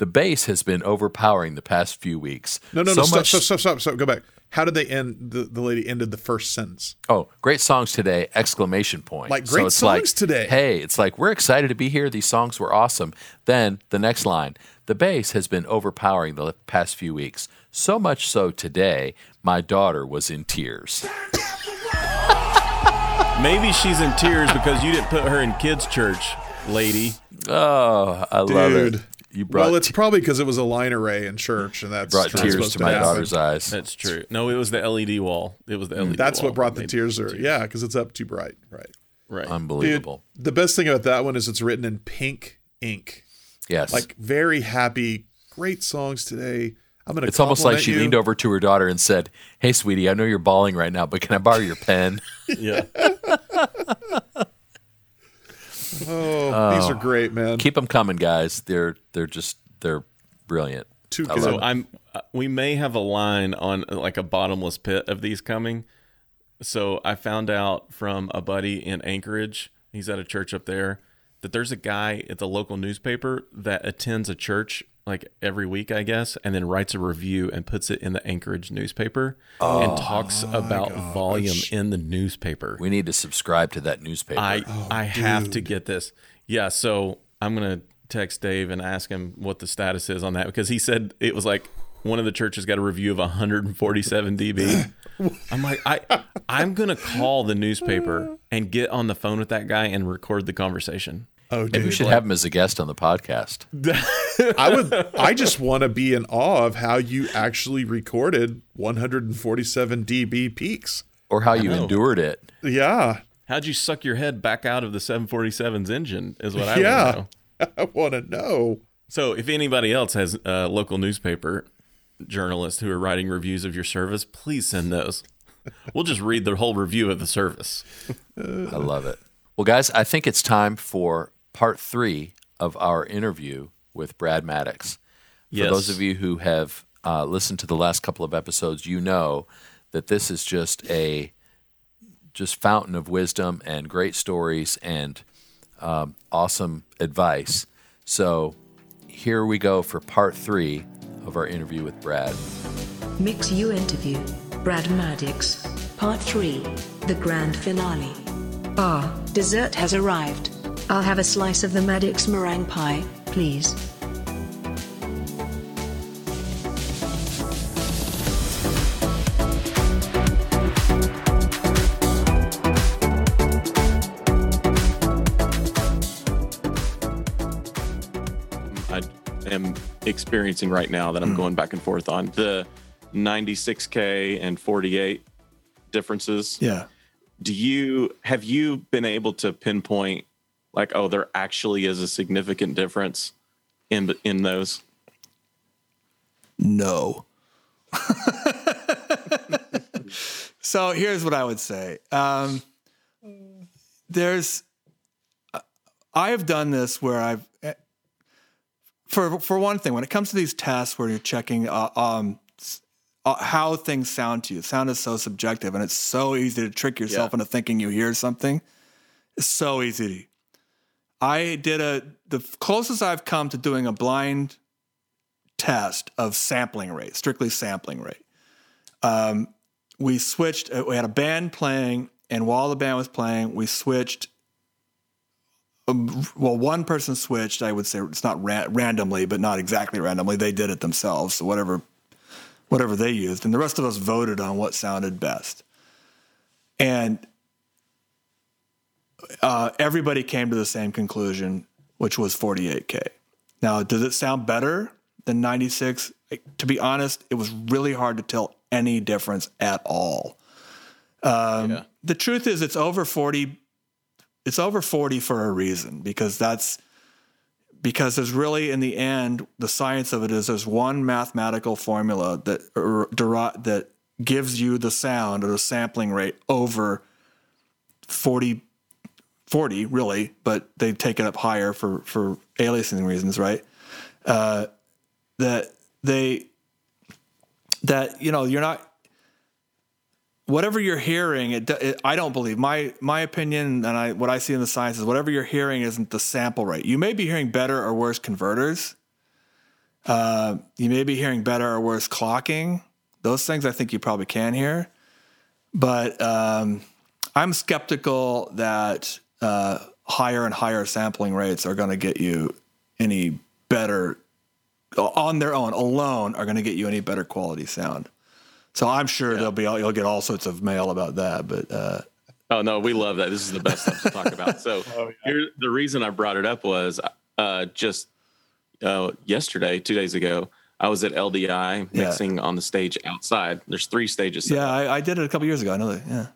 The bass has been overpowering the past few weeks. No, no, so no. Stop, much- stop, stop, stop, stop. Go back. How did they end? The, the lady ended the first sentence. Oh, great songs today! Exclamation point! Like, So great it's songs today. Hey, it's like we're excited to be here. These songs were awesome. Then the next line: the bass has been overpowering the past few weeks. So much so today, my daughter was in tears. Maybe she's in tears because you didn't put her in kids' church, lady. Oh, I love it. Dude. You brought well, it's probably because it was a line array in church, and that's brought that's tears supposed to my happen. daughter's eyes. That's true. No, it was the LED wall. It was the mm. LED. That's wall what brought the made- tears. Are, yeah, because it's up too bright. Right. Right. Dude, Unbelievable. the best thing about that one is it's written in pink ink. yes. Like very happy, great songs today. I'm gonna. it's almost like she you. leaned over to her daughter and said, "Hey, sweetie, I know you're bawling right now, but can I borrow your pen?" yeah. Oh, these are great, man. Keep them coming, guys. They're they're just they're brilliant. Too I good. love So I'm. uh, We may have a line on like a bottomless pit of these coming. So I found out from a buddy in Anchorage. He's at a church up there. That there's a guy at the local newspaper that attends a church like every week, I guess, and then writes a review and puts it in the Anchorage newspaper and talks about volume in the newspaper. We need to subscribe to that newspaper. I I have to get this. Yeah, so I'm gonna text Dave and ask him what the status is on that because he said it was like one of the churches got a review of 147 dB. I'm like, I I'm gonna call the newspaper and get on the phone with that guy and record the conversation. Oh, Maybe we dude. should have him as a guest on the podcast. I would. I just want to be in awe of how you actually recorded 147 dB peaks. Or how you endured it. Yeah, How'd you suck your head back out of the 747's engine? Is what I Yeah. want to know. I want to know. So, if anybody else has a local newspaper journalists who are writing reviews of your service, please send those. We'll just read the whole review of the service. I love it. Well, guys, I think it's time for part three of our interview with Brad Madix. For Yes. those of you who have uh, listened to the last couple of episodes, you know that this is just a just fountain of wisdom and great stories and um, awesome advice. So here we go for part three of our interview with Brad. Mix You interview. Brad Madix. Part 3. The grand finale. Ah, dessert has arrived. I'll have a slice of the Madix meringue pie, please. I am experiencing right now that I'm hmm. going back and forth on the 96k and 48 differences. Yeah. Do you have you been able to pinpoint like oh there actually is a significant difference in in those? No. so here's what I would say. Um, there's, I have done this where I've, eh, for for one thing, when it comes to these tests where you're checking uh, um, uh, how things sound to you, sound is so subjective, and it's so easy to trick yourself into thinking you hear something. It's so easy. I did a the closest I've come to doing a blind test of sampling rate, strictly sampling rate. Um, we switched. uh, We had a band playing, and while the band was playing, we switched. um, Well, one person switched. I would say it's not ra- randomly, but not exactly randomly. They did it themselves. So whatever, whatever they used, and the rest of us voted on what sounded best. And uh, everybody came to the same conclusion, which was 48k. Now, does it sound better than 96? To be honest, it was really hard to tell any difference at all. Um, The truth is, it's over 40. It's over 40 for a reason because that's because there's really in the end the science of it is there's one mathematical formula that er, deri- that gives you the sound or the sampling rate over 40 40 really but they take it up higher for for aliasing reasons right? Uh, that they that you know you're not whatever you're hearing it, it i don't believe my my opinion and i what i see in the science is whatever you're hearing isn't the sample rate. You may be hearing better or worse converters. Uh, you may be hearing better or worse clocking. Those things i think you probably can hear. But um, i'm skeptical that uh, higher and higher sampling rates are going to get you any better on their own alone are going to get you any better quality sound so I'm sure there'll be you'll get all sorts of mail about that. But uh, Oh no, we love that. This is the best stuff to talk about. So here, the reason I brought it up was uh, just uh, yesterday, two days ago, I was at LDI Yeah. mixing on the stage outside. There's three stages. set yeah, I, I did it a couple years ago. I know that. Yeah,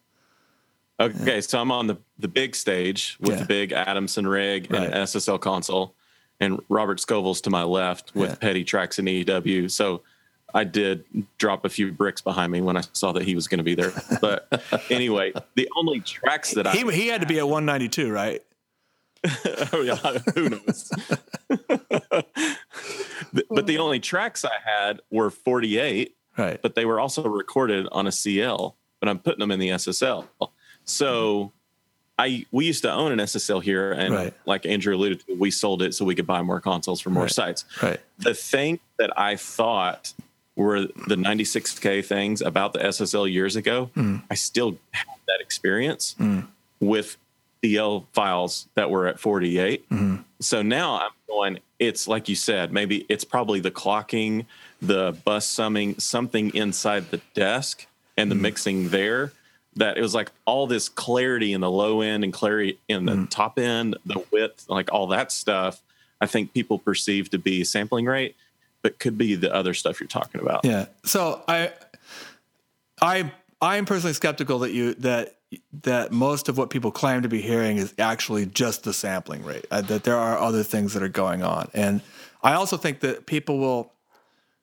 Okay, so I'm on the the big stage with Yeah. the big Adamson rig Right. and SSL console, and Robert Scoville's to my left with Yeah. Petty Tracks and EW. So I did drop a few bricks behind me when I saw that he was going to be there. But anyway, the only tracks that I he he had to be at 192, right? oh yeah, who knows? But- but the only tracks I had were 48, Right. but they were also recorded on a CL. But I'm putting them in the SSL. So I we used to own an SSL here, and Right. like Andrew alluded to, we sold it so we could buy more consoles for more Right. sites. Right. The thing that I thought were the 96k things about the SSL years ago, Hmm. I still have that experience with CL files that were at 48. Hmm. So now I'm going. It's like you said, maybe it's probably the clocking, the bus summing, something inside the desk, and the mixing there. That it was like all this clarity in the low end and clarity in the Hmm. top end, the width, like all that stuff. I think people perceive to be sampling rate, but could be the other stuff you're talking about. Yeah. So I, I, I am personally skeptical that you that that most of what people claim to be hearing is actually just the sampling rate. Uh, that there are other things that are going on, and I also think that people will.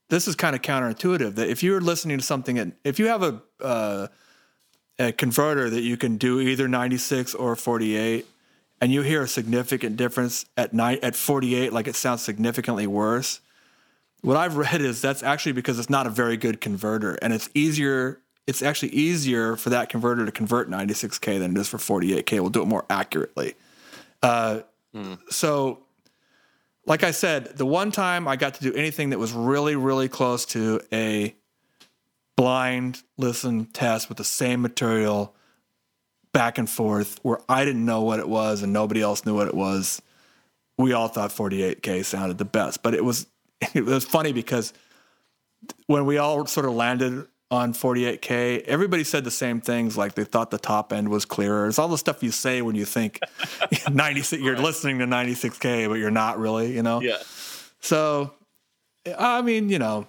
This is kind of counterintuitive. That if you're listening to something, and if you have a uh, a converter that you can do either 96 or 48, and you hear a significant difference at night at 48, like it sounds significantly worse what I've read is that's actually because it's not a very good converter, and it's easier. It's actually easier for that converter to convert 96k than it is for 48k. We'll do it more accurately. Uh, So, like I said, the one time I got to do anything that was really, really close to a blind listen test with the same material back and forth, where I didn't know what it was and nobody else knew what it was, we all thought 48k sounded the best. But it was it was funny because when we all sort of landed on 48k, everybody said the same things. Like they thought the top end was clearer. It's all the stuff you say when you think 96. You're listening to 96k, but you're not really. You know. Yeah. So, I mean, you know,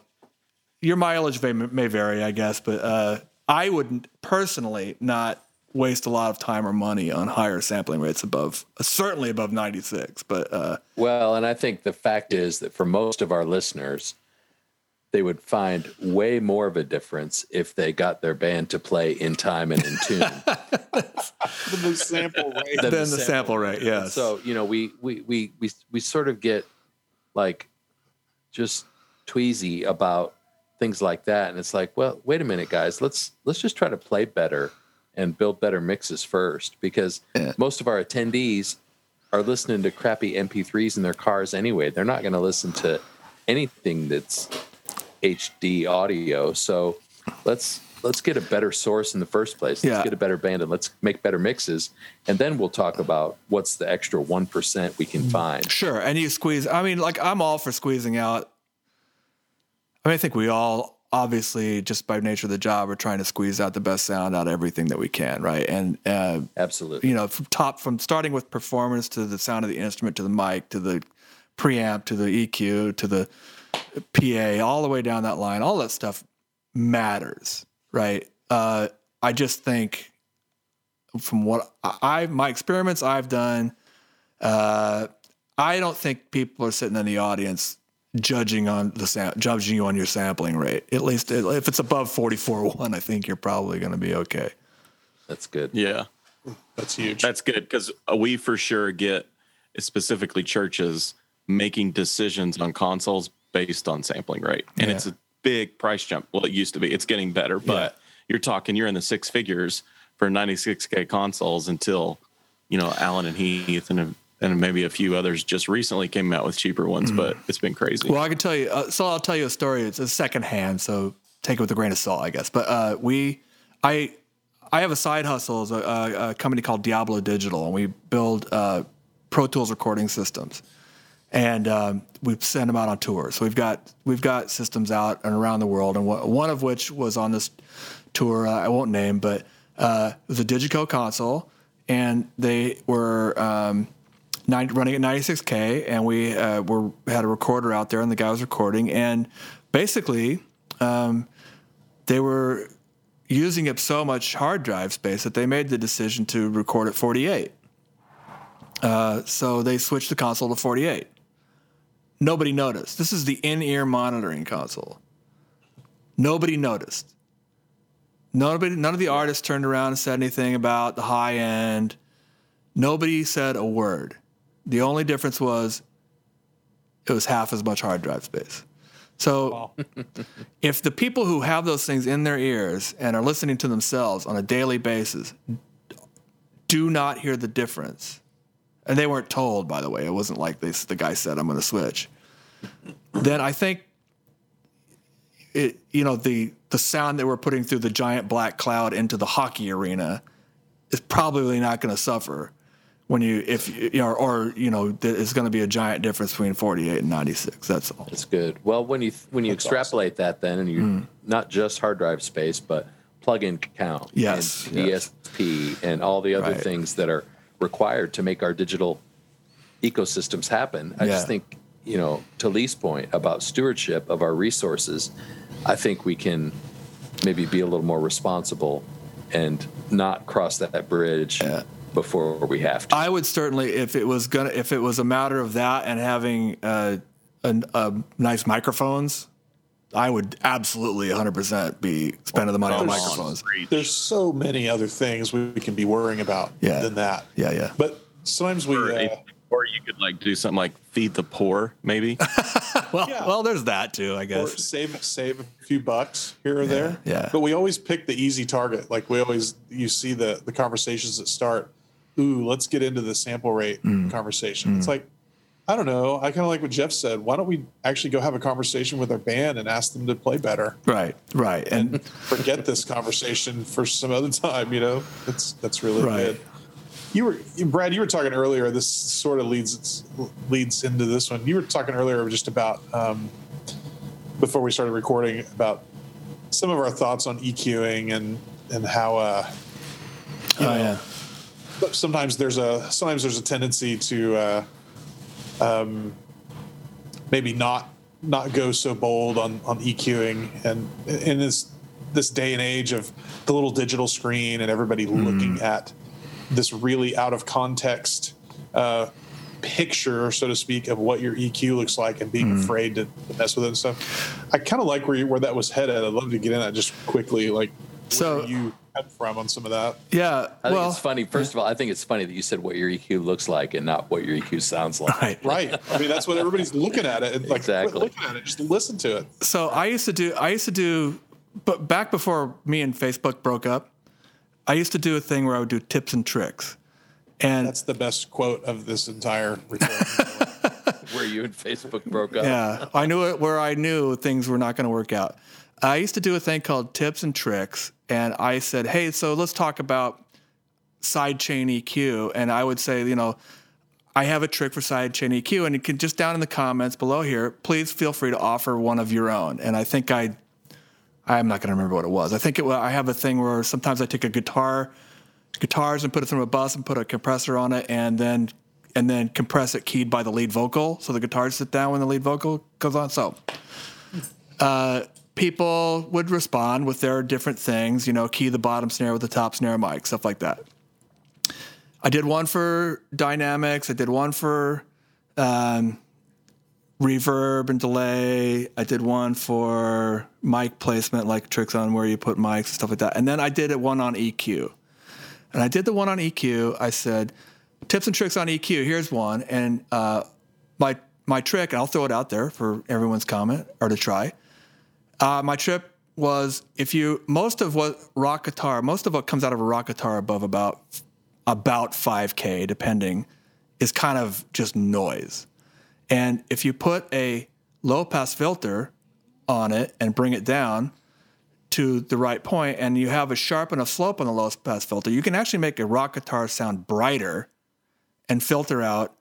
your mileage may, may vary, I guess, but uh, I wouldn't personally not waste a lot of time or money on higher sampling rates above, certainly above 96. But uh, Well, and I think the fact is that for most of our listeners, they would find way more of a difference if they got their band to play in time and in tune the sample rate. than then the sample rate, yes. So you know, we we we we we sort of get like just tweezy about things like that, and it's like, well, wait a minute, guys, let's let's just try to play better and build better mixes first, because most of our attendees are listening to crappy MP3s in their cars anyway. They're not going to listen to anything that's HD audio. So let's let's get a better source in the first place. Let's Yeah. get a better band and let's make better mixes, and then we'll talk about what's the extra one percent we can mm. find. Sure, and you squeeze. I mean, like I'm all for squeezing out. I mean, I think we all, obviously, just by nature of the job, are trying to squeeze out the best sound out of everything that we can, right? And uh, Absolutely. you know, from top from starting with performance to the sound of the instrument to the mic to the preamp to the EQ to the PA, all the way down that line, all that stuff matters, right? Uh, I just think from what I my experiments I've done, uh, I don't think people are sitting in the audience judging on the sam- judging you on your sampling rate. At least if it's above forty four one, I think you're probably going to be okay. That's good. Yeah. That's huge. That's good because uh, we for sure get specifically churches making decisions on consoles based on sampling rate, and Yeah. it's a big price jump. Well, it used to be. It's getting better, but you're talking you're in the six figures for 96k consoles until you know Allen and Heath and and maybe a few others just recently came out with cheaper ones, but it's been crazy. Well, I can tell you. Uh, so I'll tell you a story. It's a secondhand, so take it with a grain of salt, I guess. But uh, we, I, I have a side hustle, as a, a, a company called Diablo Digital, and we build uh, Pro Tools recording systems, and um, we send them out on tour. So we've got we've got systems out and around the world, and wh- one of which was on this tour. Uh, I won't name, but uh, it was a Digico console, and they were. Um, nine, running at 96k, and we uh, were had a recorder out there, and the guy was recording, and basically, um, they were using up so much hard drive space that they made the decision to record at 48. Uh, so they switched the console to 48. Nobody noticed. This is the in-ear monitoring console. Nobody noticed. Nobody, none of the artists turned around and said anything about the high end. Nobody said a word. The only difference was it was half as much hard drive space. So if the people who have those things in their ears and are listening to themselves on a daily basis do not hear the difference. And they weren't told, by the way. It wasn't like the guy said, I'm going to switch. Then I think it, you know, the, the sound that we're putting through the giant black cloud into the hockey arena is probably not going to suffer when you, if, you know, or, you know, it's going to be a giant difference between 48 and 96. That's all. That's good. Well, when you when you extrapolate that, then and you Mm. not just hard drive space, but plug-in count, Yes, and yes. DSP, and all the other Right. things that are required to make our digital ecosystems happen. I just think you know to Lee's point about stewardship of our resources. I think we can maybe be a little more responsible and not cross that bridge Yeah. Before we have to. I would certainly, if it was gonna, if it was a matter of that and having uh, a, a nice microphones, I would absolutely 100% be spending the money on on, microphones. preach. There's so many other things we, we can be worrying about Yeah. than that. Yeah, yeah. But sometimes we, Or, uh, or you could like do something like feed the poor, maybe. Well, Yeah. well, there's that too, I or guess. save save a few bucks here or there. yeah. But we always pick the easy target. Like we always, you see the the conversations that start. Ooh, let's get into the sample rate Mm. conversation. It's like, I don't know. I kind of like what Jeff said. Why don't we actually go have a conversation with our band and ask them to play better? Right, right, and Forget this conversation for some other time. You know, that's that's really Right. good. You were Brad. You were talking earlier. This sort of leads leads into this one. You were talking earlier just about um, before we started recording about some of our thoughts on EQing and and how uh, oh know, yeah, sometimes there's a sometimes there's a tendency to uh, um, maybe not not go so bold on on EQing and in this this day and age of the little digital screen and everybody looking at this really out of context uh, picture, so to speak, of what your EQ looks like and being afraid to mess with it and stuff. I kind of like where you, where that was headed. I'd love to get in that just quickly, like So- you come from on some of that. yeah. I think well, it's funny. First of all, I think it's funny that you said what your EQ looks like and not what your EQ sounds like. right. Right. I mean, that's what everybody's looking at it. And like, Exactly. looking at it. Just listen to it. So I used to do, I used to do, but back before me and Facebook broke up, I used to do a thing where I would do tips and tricks, and That's the best quote of this entire recording. Where you and Facebook broke up. Yeah, I knew it where I knew things were not going to work out. I used to do a thing called tips and tricks, and I said, "Hey, so let's talk about sidechain EQ." And I would say, you know, I have a trick for sidechain EQ, and you can just down in the comments below here, please feel free to offer one of your own. And I think I, I'm not going to remember what it was. I think it. I have a thing where sometimes I take a guitar, guitars, and put it through a bus and put a compressor on it, and then and then compress it keyed by the lead vocal, so the guitars sit down when the lead vocal goes on. So, uh, people would respond with their different things, you know, key the bottom snare with the top snare mic, stuff like that. I did one for dynamics. I did one for um, reverb and delay. I did one for mic placement, like tricks on where you put mics and stuff like that. And then I did one on EQ. And I did the one on EQ. I said, tips and tricks on EQ. Here's one. And uh, my my trick, and I'll throw it out there for everyone's comment or to try. Uh, my trip was if you most of what rock guitar, most of what comes out of a rock guitar above about about 5k, depending, is kind of just noise. And if you put a low pass filter on it and bring it down to the right point, and you have a sharp and a slope on the low pass filter, you can actually make a rock guitar sound brighter and filter out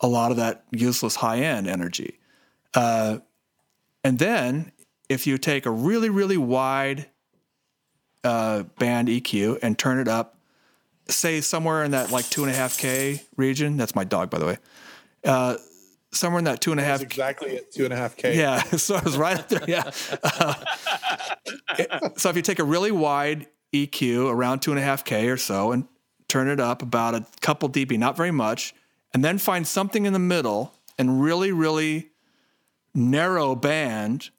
a lot of that useless high end energy. Uh, and then if you take a really, really wide uh, band EQ and turn it up, say somewhere in that like two and a half K region, that's my dog, by the way. Uh, somewhere in that two and a half exactly at two and a half K. yeah, so I was right up there. Yeah. Uh, so if you take a really wide EQ around two and a half K or so and turn it up about a couple dB, not very much, and then find something in the middle and really, really narrow band,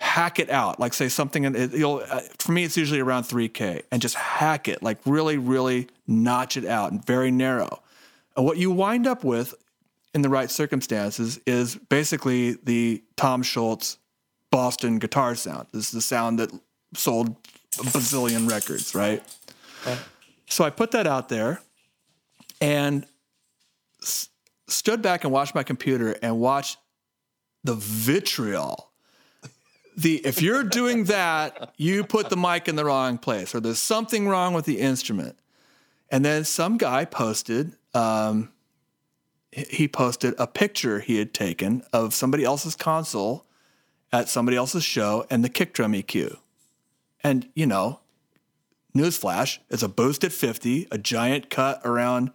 hack it out. Like say something, in, it, you'll, uh, for me, it's usually around 3K and just hack it, like really, really notch it out and very narrow. And what you wind up with in the right circumstances is basically the Tom Scholz Boston guitar sound. This is the sound that sold a bazillion records, right? so I put that out there and s- stood back and watched my computer and watched the vitriol. The if you're doing that, you put the mic in the wrong place, or there's something wrong with the instrument. And then some guy posted, um, he- posted a picture he had taken of somebody else's console at somebody else's show and the kick drum EQ. And you know, newsflash, it's a boost at 50, a giant cut around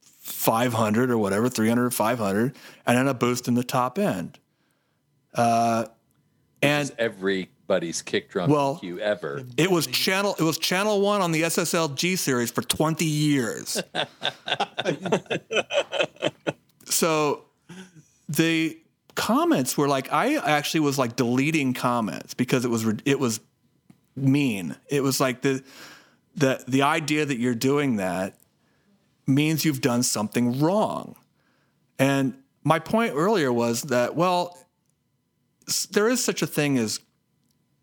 500 or whatever, 300 or 500, and then a boost in the top end. Uh, and Everybody's kick drum Well- EQ ever. it was channel it was channel 1 on the SSL G series for 20 years. so the comments were like I actually was like deleting comments because it was it was mean. It was like the the the idea that you're doing that means you've done something wrong. And my point earlier was that well there is such a thing as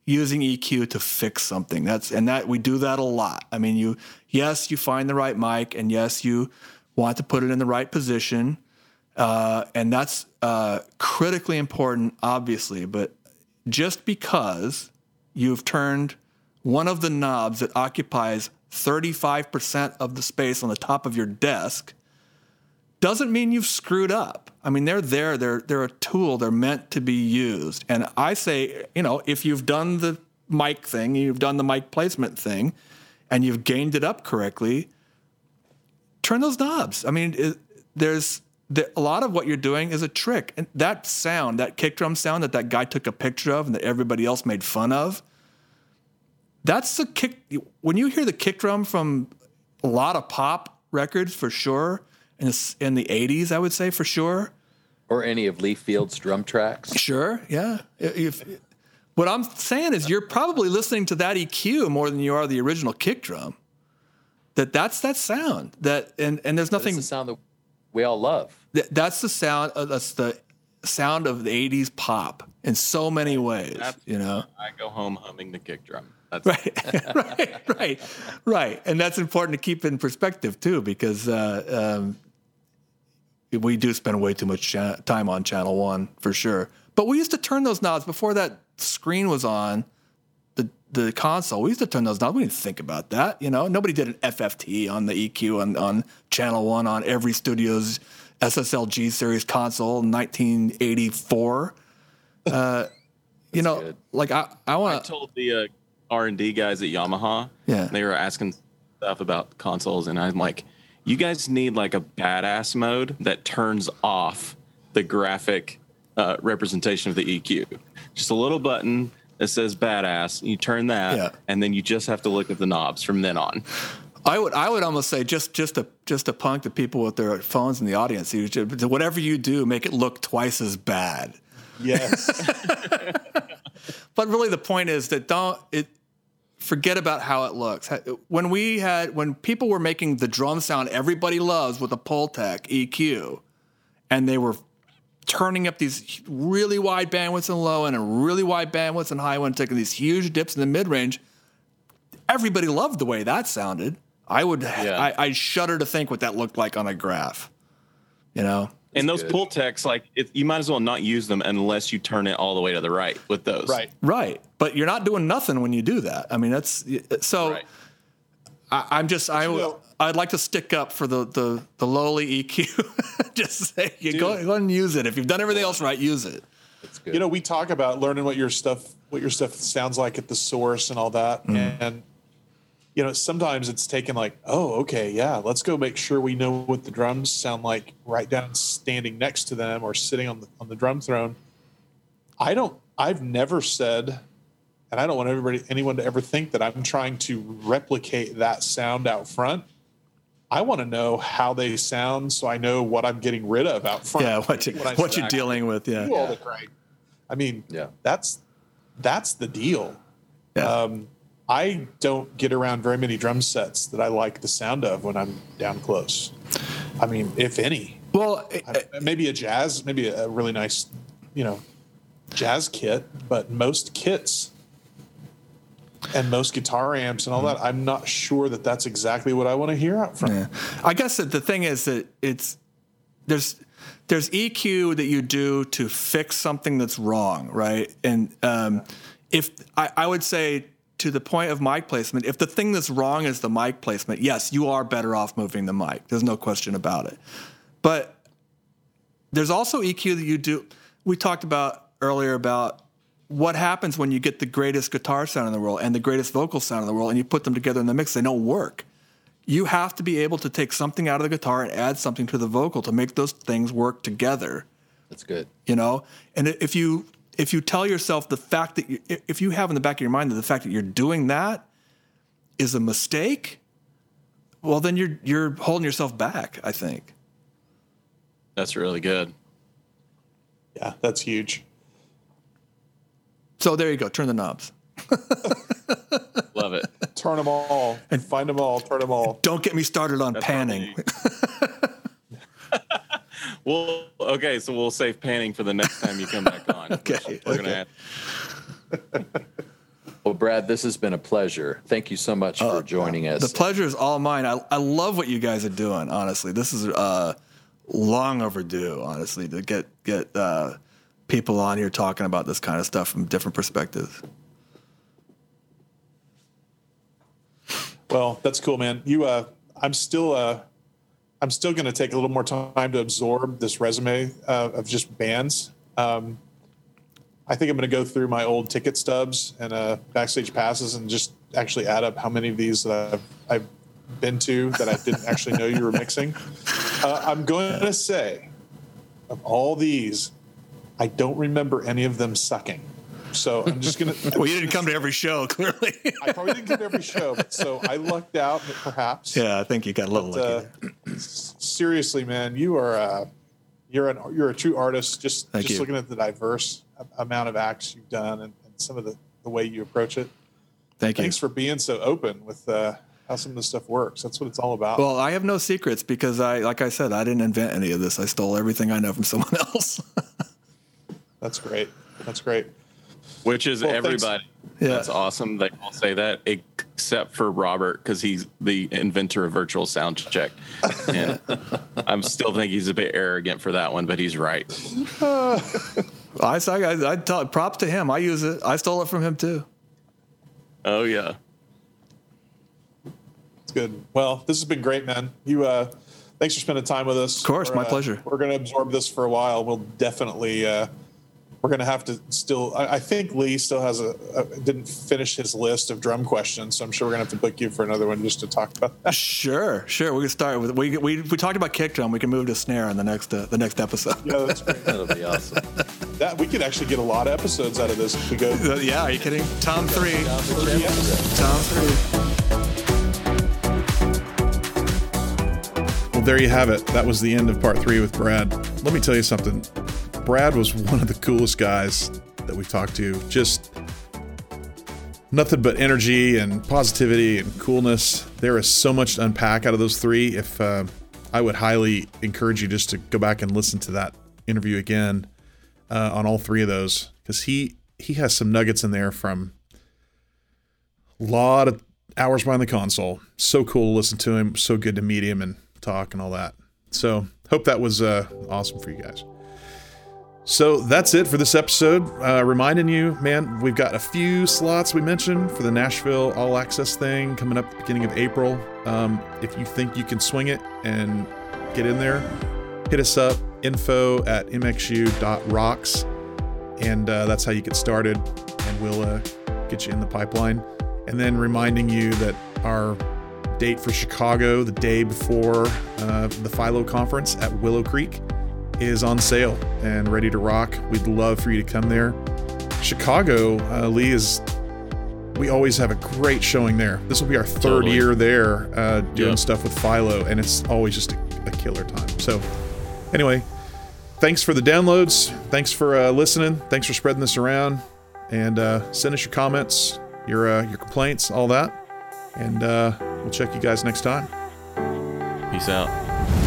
using EQ to fix something. That's and that we do that a lot. I mean, you yes, you find the right mic, and yes, you want to put it in the right position, uh, and that's uh, critically important, obviously. But just because you've turned one of the knobs that occupies 35% of the space on the top of your desk doesn't mean you've screwed up. I mean, they're there. They're they're a tool. They're meant to be used. And I say, you know, if you've done the mic thing, you've done the mic placement thing, and you've gained it up correctly, turn those knobs. I mean, it, there's the, a lot of what you're doing is a trick. And that sound, that kick drum sound that that guy took a picture of and that everybody else made fun of, that's the kick. When you hear the kick drum from a lot of pop records, for sure, in the, in the 80s, I would say for sure. Or any of Lee Field's drum tracks. Sure, yeah. If, what I'm saying is you're probably listening to that EQ more than you are the original kick drum. That that's that sound. That and and there's That's nothing the sound that we all love. Th- that's the sound. Uh, that's the sound of the '80s pop in so many ways. You know, I go home humming the kick drum. That's right, right, right, right. And that's important to keep in perspective too, because uh, um, we do spend way too much cha- time on Channel One for sure. But we used to turn those knobs before that screen was on the the console. We used to turn those knobs. We didn't think about that. You know, nobody did an FFT on the EQ on on Channel One on every studio's SSL G series console in 1984. Uh, you know, good. like I, I I want to. told the uh, R and D guys at Yamaha. Yeah. they were asking stuff about consoles, and I'm like, you guys need like a badass mode that turns off the graphic uh, representation of the EQ. Just a little button that says badass. You turn that, Yeah. and then you just have to look at the knobs from then on. I would I would almost say just just to just to punk the people with their phones in the audience. You should, whatever you do, make it look twice as bad. Yes. But really, the point is that don't it forget about how it looks. When we had when people were making the drum sound everybody loves with a Pultec EQ, and they were turning up these really wide bandwidths and low end and really wide bandwidths and high end, taking these huge dips in the mid range. Everybody loved the way that sounded. I would I, I shudder to think what that looked like on a graph. You know, and those good. pull techs, like it, you might as well not use them unless you turn it all the way to the right with those. right. Right. But you're not doing nothing when you do that. I mean, that's so Right. I, I'm just, I, you know- I'd like to stick up for the, the, the lowly EQ. just say, you go, go and use it. If you've done everything else right, use it. Good. You know, we talk about learning what your stuff what your stuff sounds like at the source and all that. Mm-hmm. And you know, sometimes it's taken like, oh, okay, yeah, let's go make sure we know what the drums sound like right down standing next to them or sitting on the on the drum throne. I don't I've never said and I don't want everybody anyone to ever think that I'm trying to replicate that sound out front. I want to know how they sound so I know what I'm getting rid of out front. Yeah. What, you, When I what you're dealing with. Yeah. do all the right. I mean, Yeah. that's that's the deal. Yeah. Um, I don't get around very many drum sets that I like the sound of when I'm down close. I mean, if any, well, I- maybe a jazz, maybe a really nice, you know, jazz kit, but most kits and most guitar amps and all that, I'm not sure that that's exactly what I want to hear out from. Yeah. I guess that the thing is that it's there's there's EQ that you do to fix something that's wrong, right? And um, if I, I would say to the point of mic placement, if the thing that's wrong is the mic placement, yes, you are better off moving the mic. There's no question about it. But there's also EQ that you do. We talked about earlier about what happens when you get the greatest guitar sound in the world and the greatest vocal sound in the world and you put them together in the mix, they don't work. You have to be able to take something out of the guitar and add something to the vocal to make those things work together That's good. you know and if you if you tell yourself the fact that you, if you have in the back of your mind that the fact that you're doing that is a mistake well then you're you're holding yourself back i think That's really good. Yeah, that's huge. so there you go turn the knobs Love it. Turn them all and find them all. Turn them all. don't get me started on panning Well, okay, so we'll save panning for the next time you come back on. Okay, We're gonna have Well, Brad, this has been a pleasure. Thank you so much for joining us. the pleasure is all mine I, I love what you guys are doing honestly this is uh long overdue honestly to get get uh people on here talking about this kind of stuff from different perspectives Well, that's cool, man. You, uh, I'm still, uh, I'm still going to take a little more time to absorb this resume uh, of just bands. Um, I think I'm going to go through my old ticket stubs and uh, backstage passes and just actually add up how many of these that I've, I've been to that I didn't actually know you were mixing. Uh, I'm going to say, of all these, I don't remember any of them sucking. So I'm just going to. well you didn't come to every show clearly I probably didn't come to every show, but so I lucked out, perhaps. yeah i think you got a little But, lucky uh, seriously, man, you are uh, you're an you're a true artist. Just Thank just you. looking at the diverse amount of acts you've done and, and some of the, the way you approach it. thank you Thanks for being so open with uh, how some of this stuff works. That's what it's all about. Well, I have no secrets because I, like I said, I didn't invent any of this. I stole everything I know from someone else. That's great. That's great. Which is Well, thanks. everybody. Yeah. That's awesome. They all say that except for Robert because he's the inventor of virtual sound check. And I'm still think he's a bit arrogant for that one, but he's right. I, I, I tell props to him. I use it. I stole it from him too. Oh yeah. It's good. Well, this has been great, man. You uh, thanks for spending time with us. Of course, my pleasure. We're going to absorb this for a while. We'll definitely. Uh, we're going to have to still. I, I think Lee still has a, a didn't finish his list of drum questions, so I'm sure we're going to have to book you for another one just to talk about that. Sure, sure. We can start with we we, we talked about kick drum. We can move to snare in the next uh, the next episode. Yeah, that's great. That'll be awesome. that we could actually get a lot of episodes out of this if we go. Uh, yeah, are you kidding? Tom three. Yeah. Tom three. Well, there you have it. That was the end of part three with Brad. Let me tell you something. Brad was one of the coolest guys that we've talked to. Just nothing but energy and positivity and coolness. There is so much to unpack out of those three. If uh, I would highly encourage you just to go back and listen to that interview again uh, on all three of those because he he has some nuggets in there from a lot of hours behind the console. So cool to listen to him. So good to meet him and talk and all that. So hope that was uh, awesome for you guys. So that's it for this episode. Uh, reminding you, man, we've got a few slots we mentioned for the Nashville All Access thing coming up at the beginning of April. Um, if you think you can swing it and get in there, hit us up info at mxu.rocks and uh, that's how you get started and we'll uh, get you in the pipeline and then reminding you that our date for chicago the day before uh, the FILO conference at willow creek is on sale and ready to rock we'd love for you to come there chicago uh, lee is we always have a great showing there this will be our third Totally. year there uh, doing Yeah. stuff with FILO and it's always just a, a killer time so anyway thanks for the downloads. Thanks for uh, listening. Thanks for spreading this around. And uh, send us your comments, your uh, your complaints, all that. And uh, we'll check you guys next time. Peace out.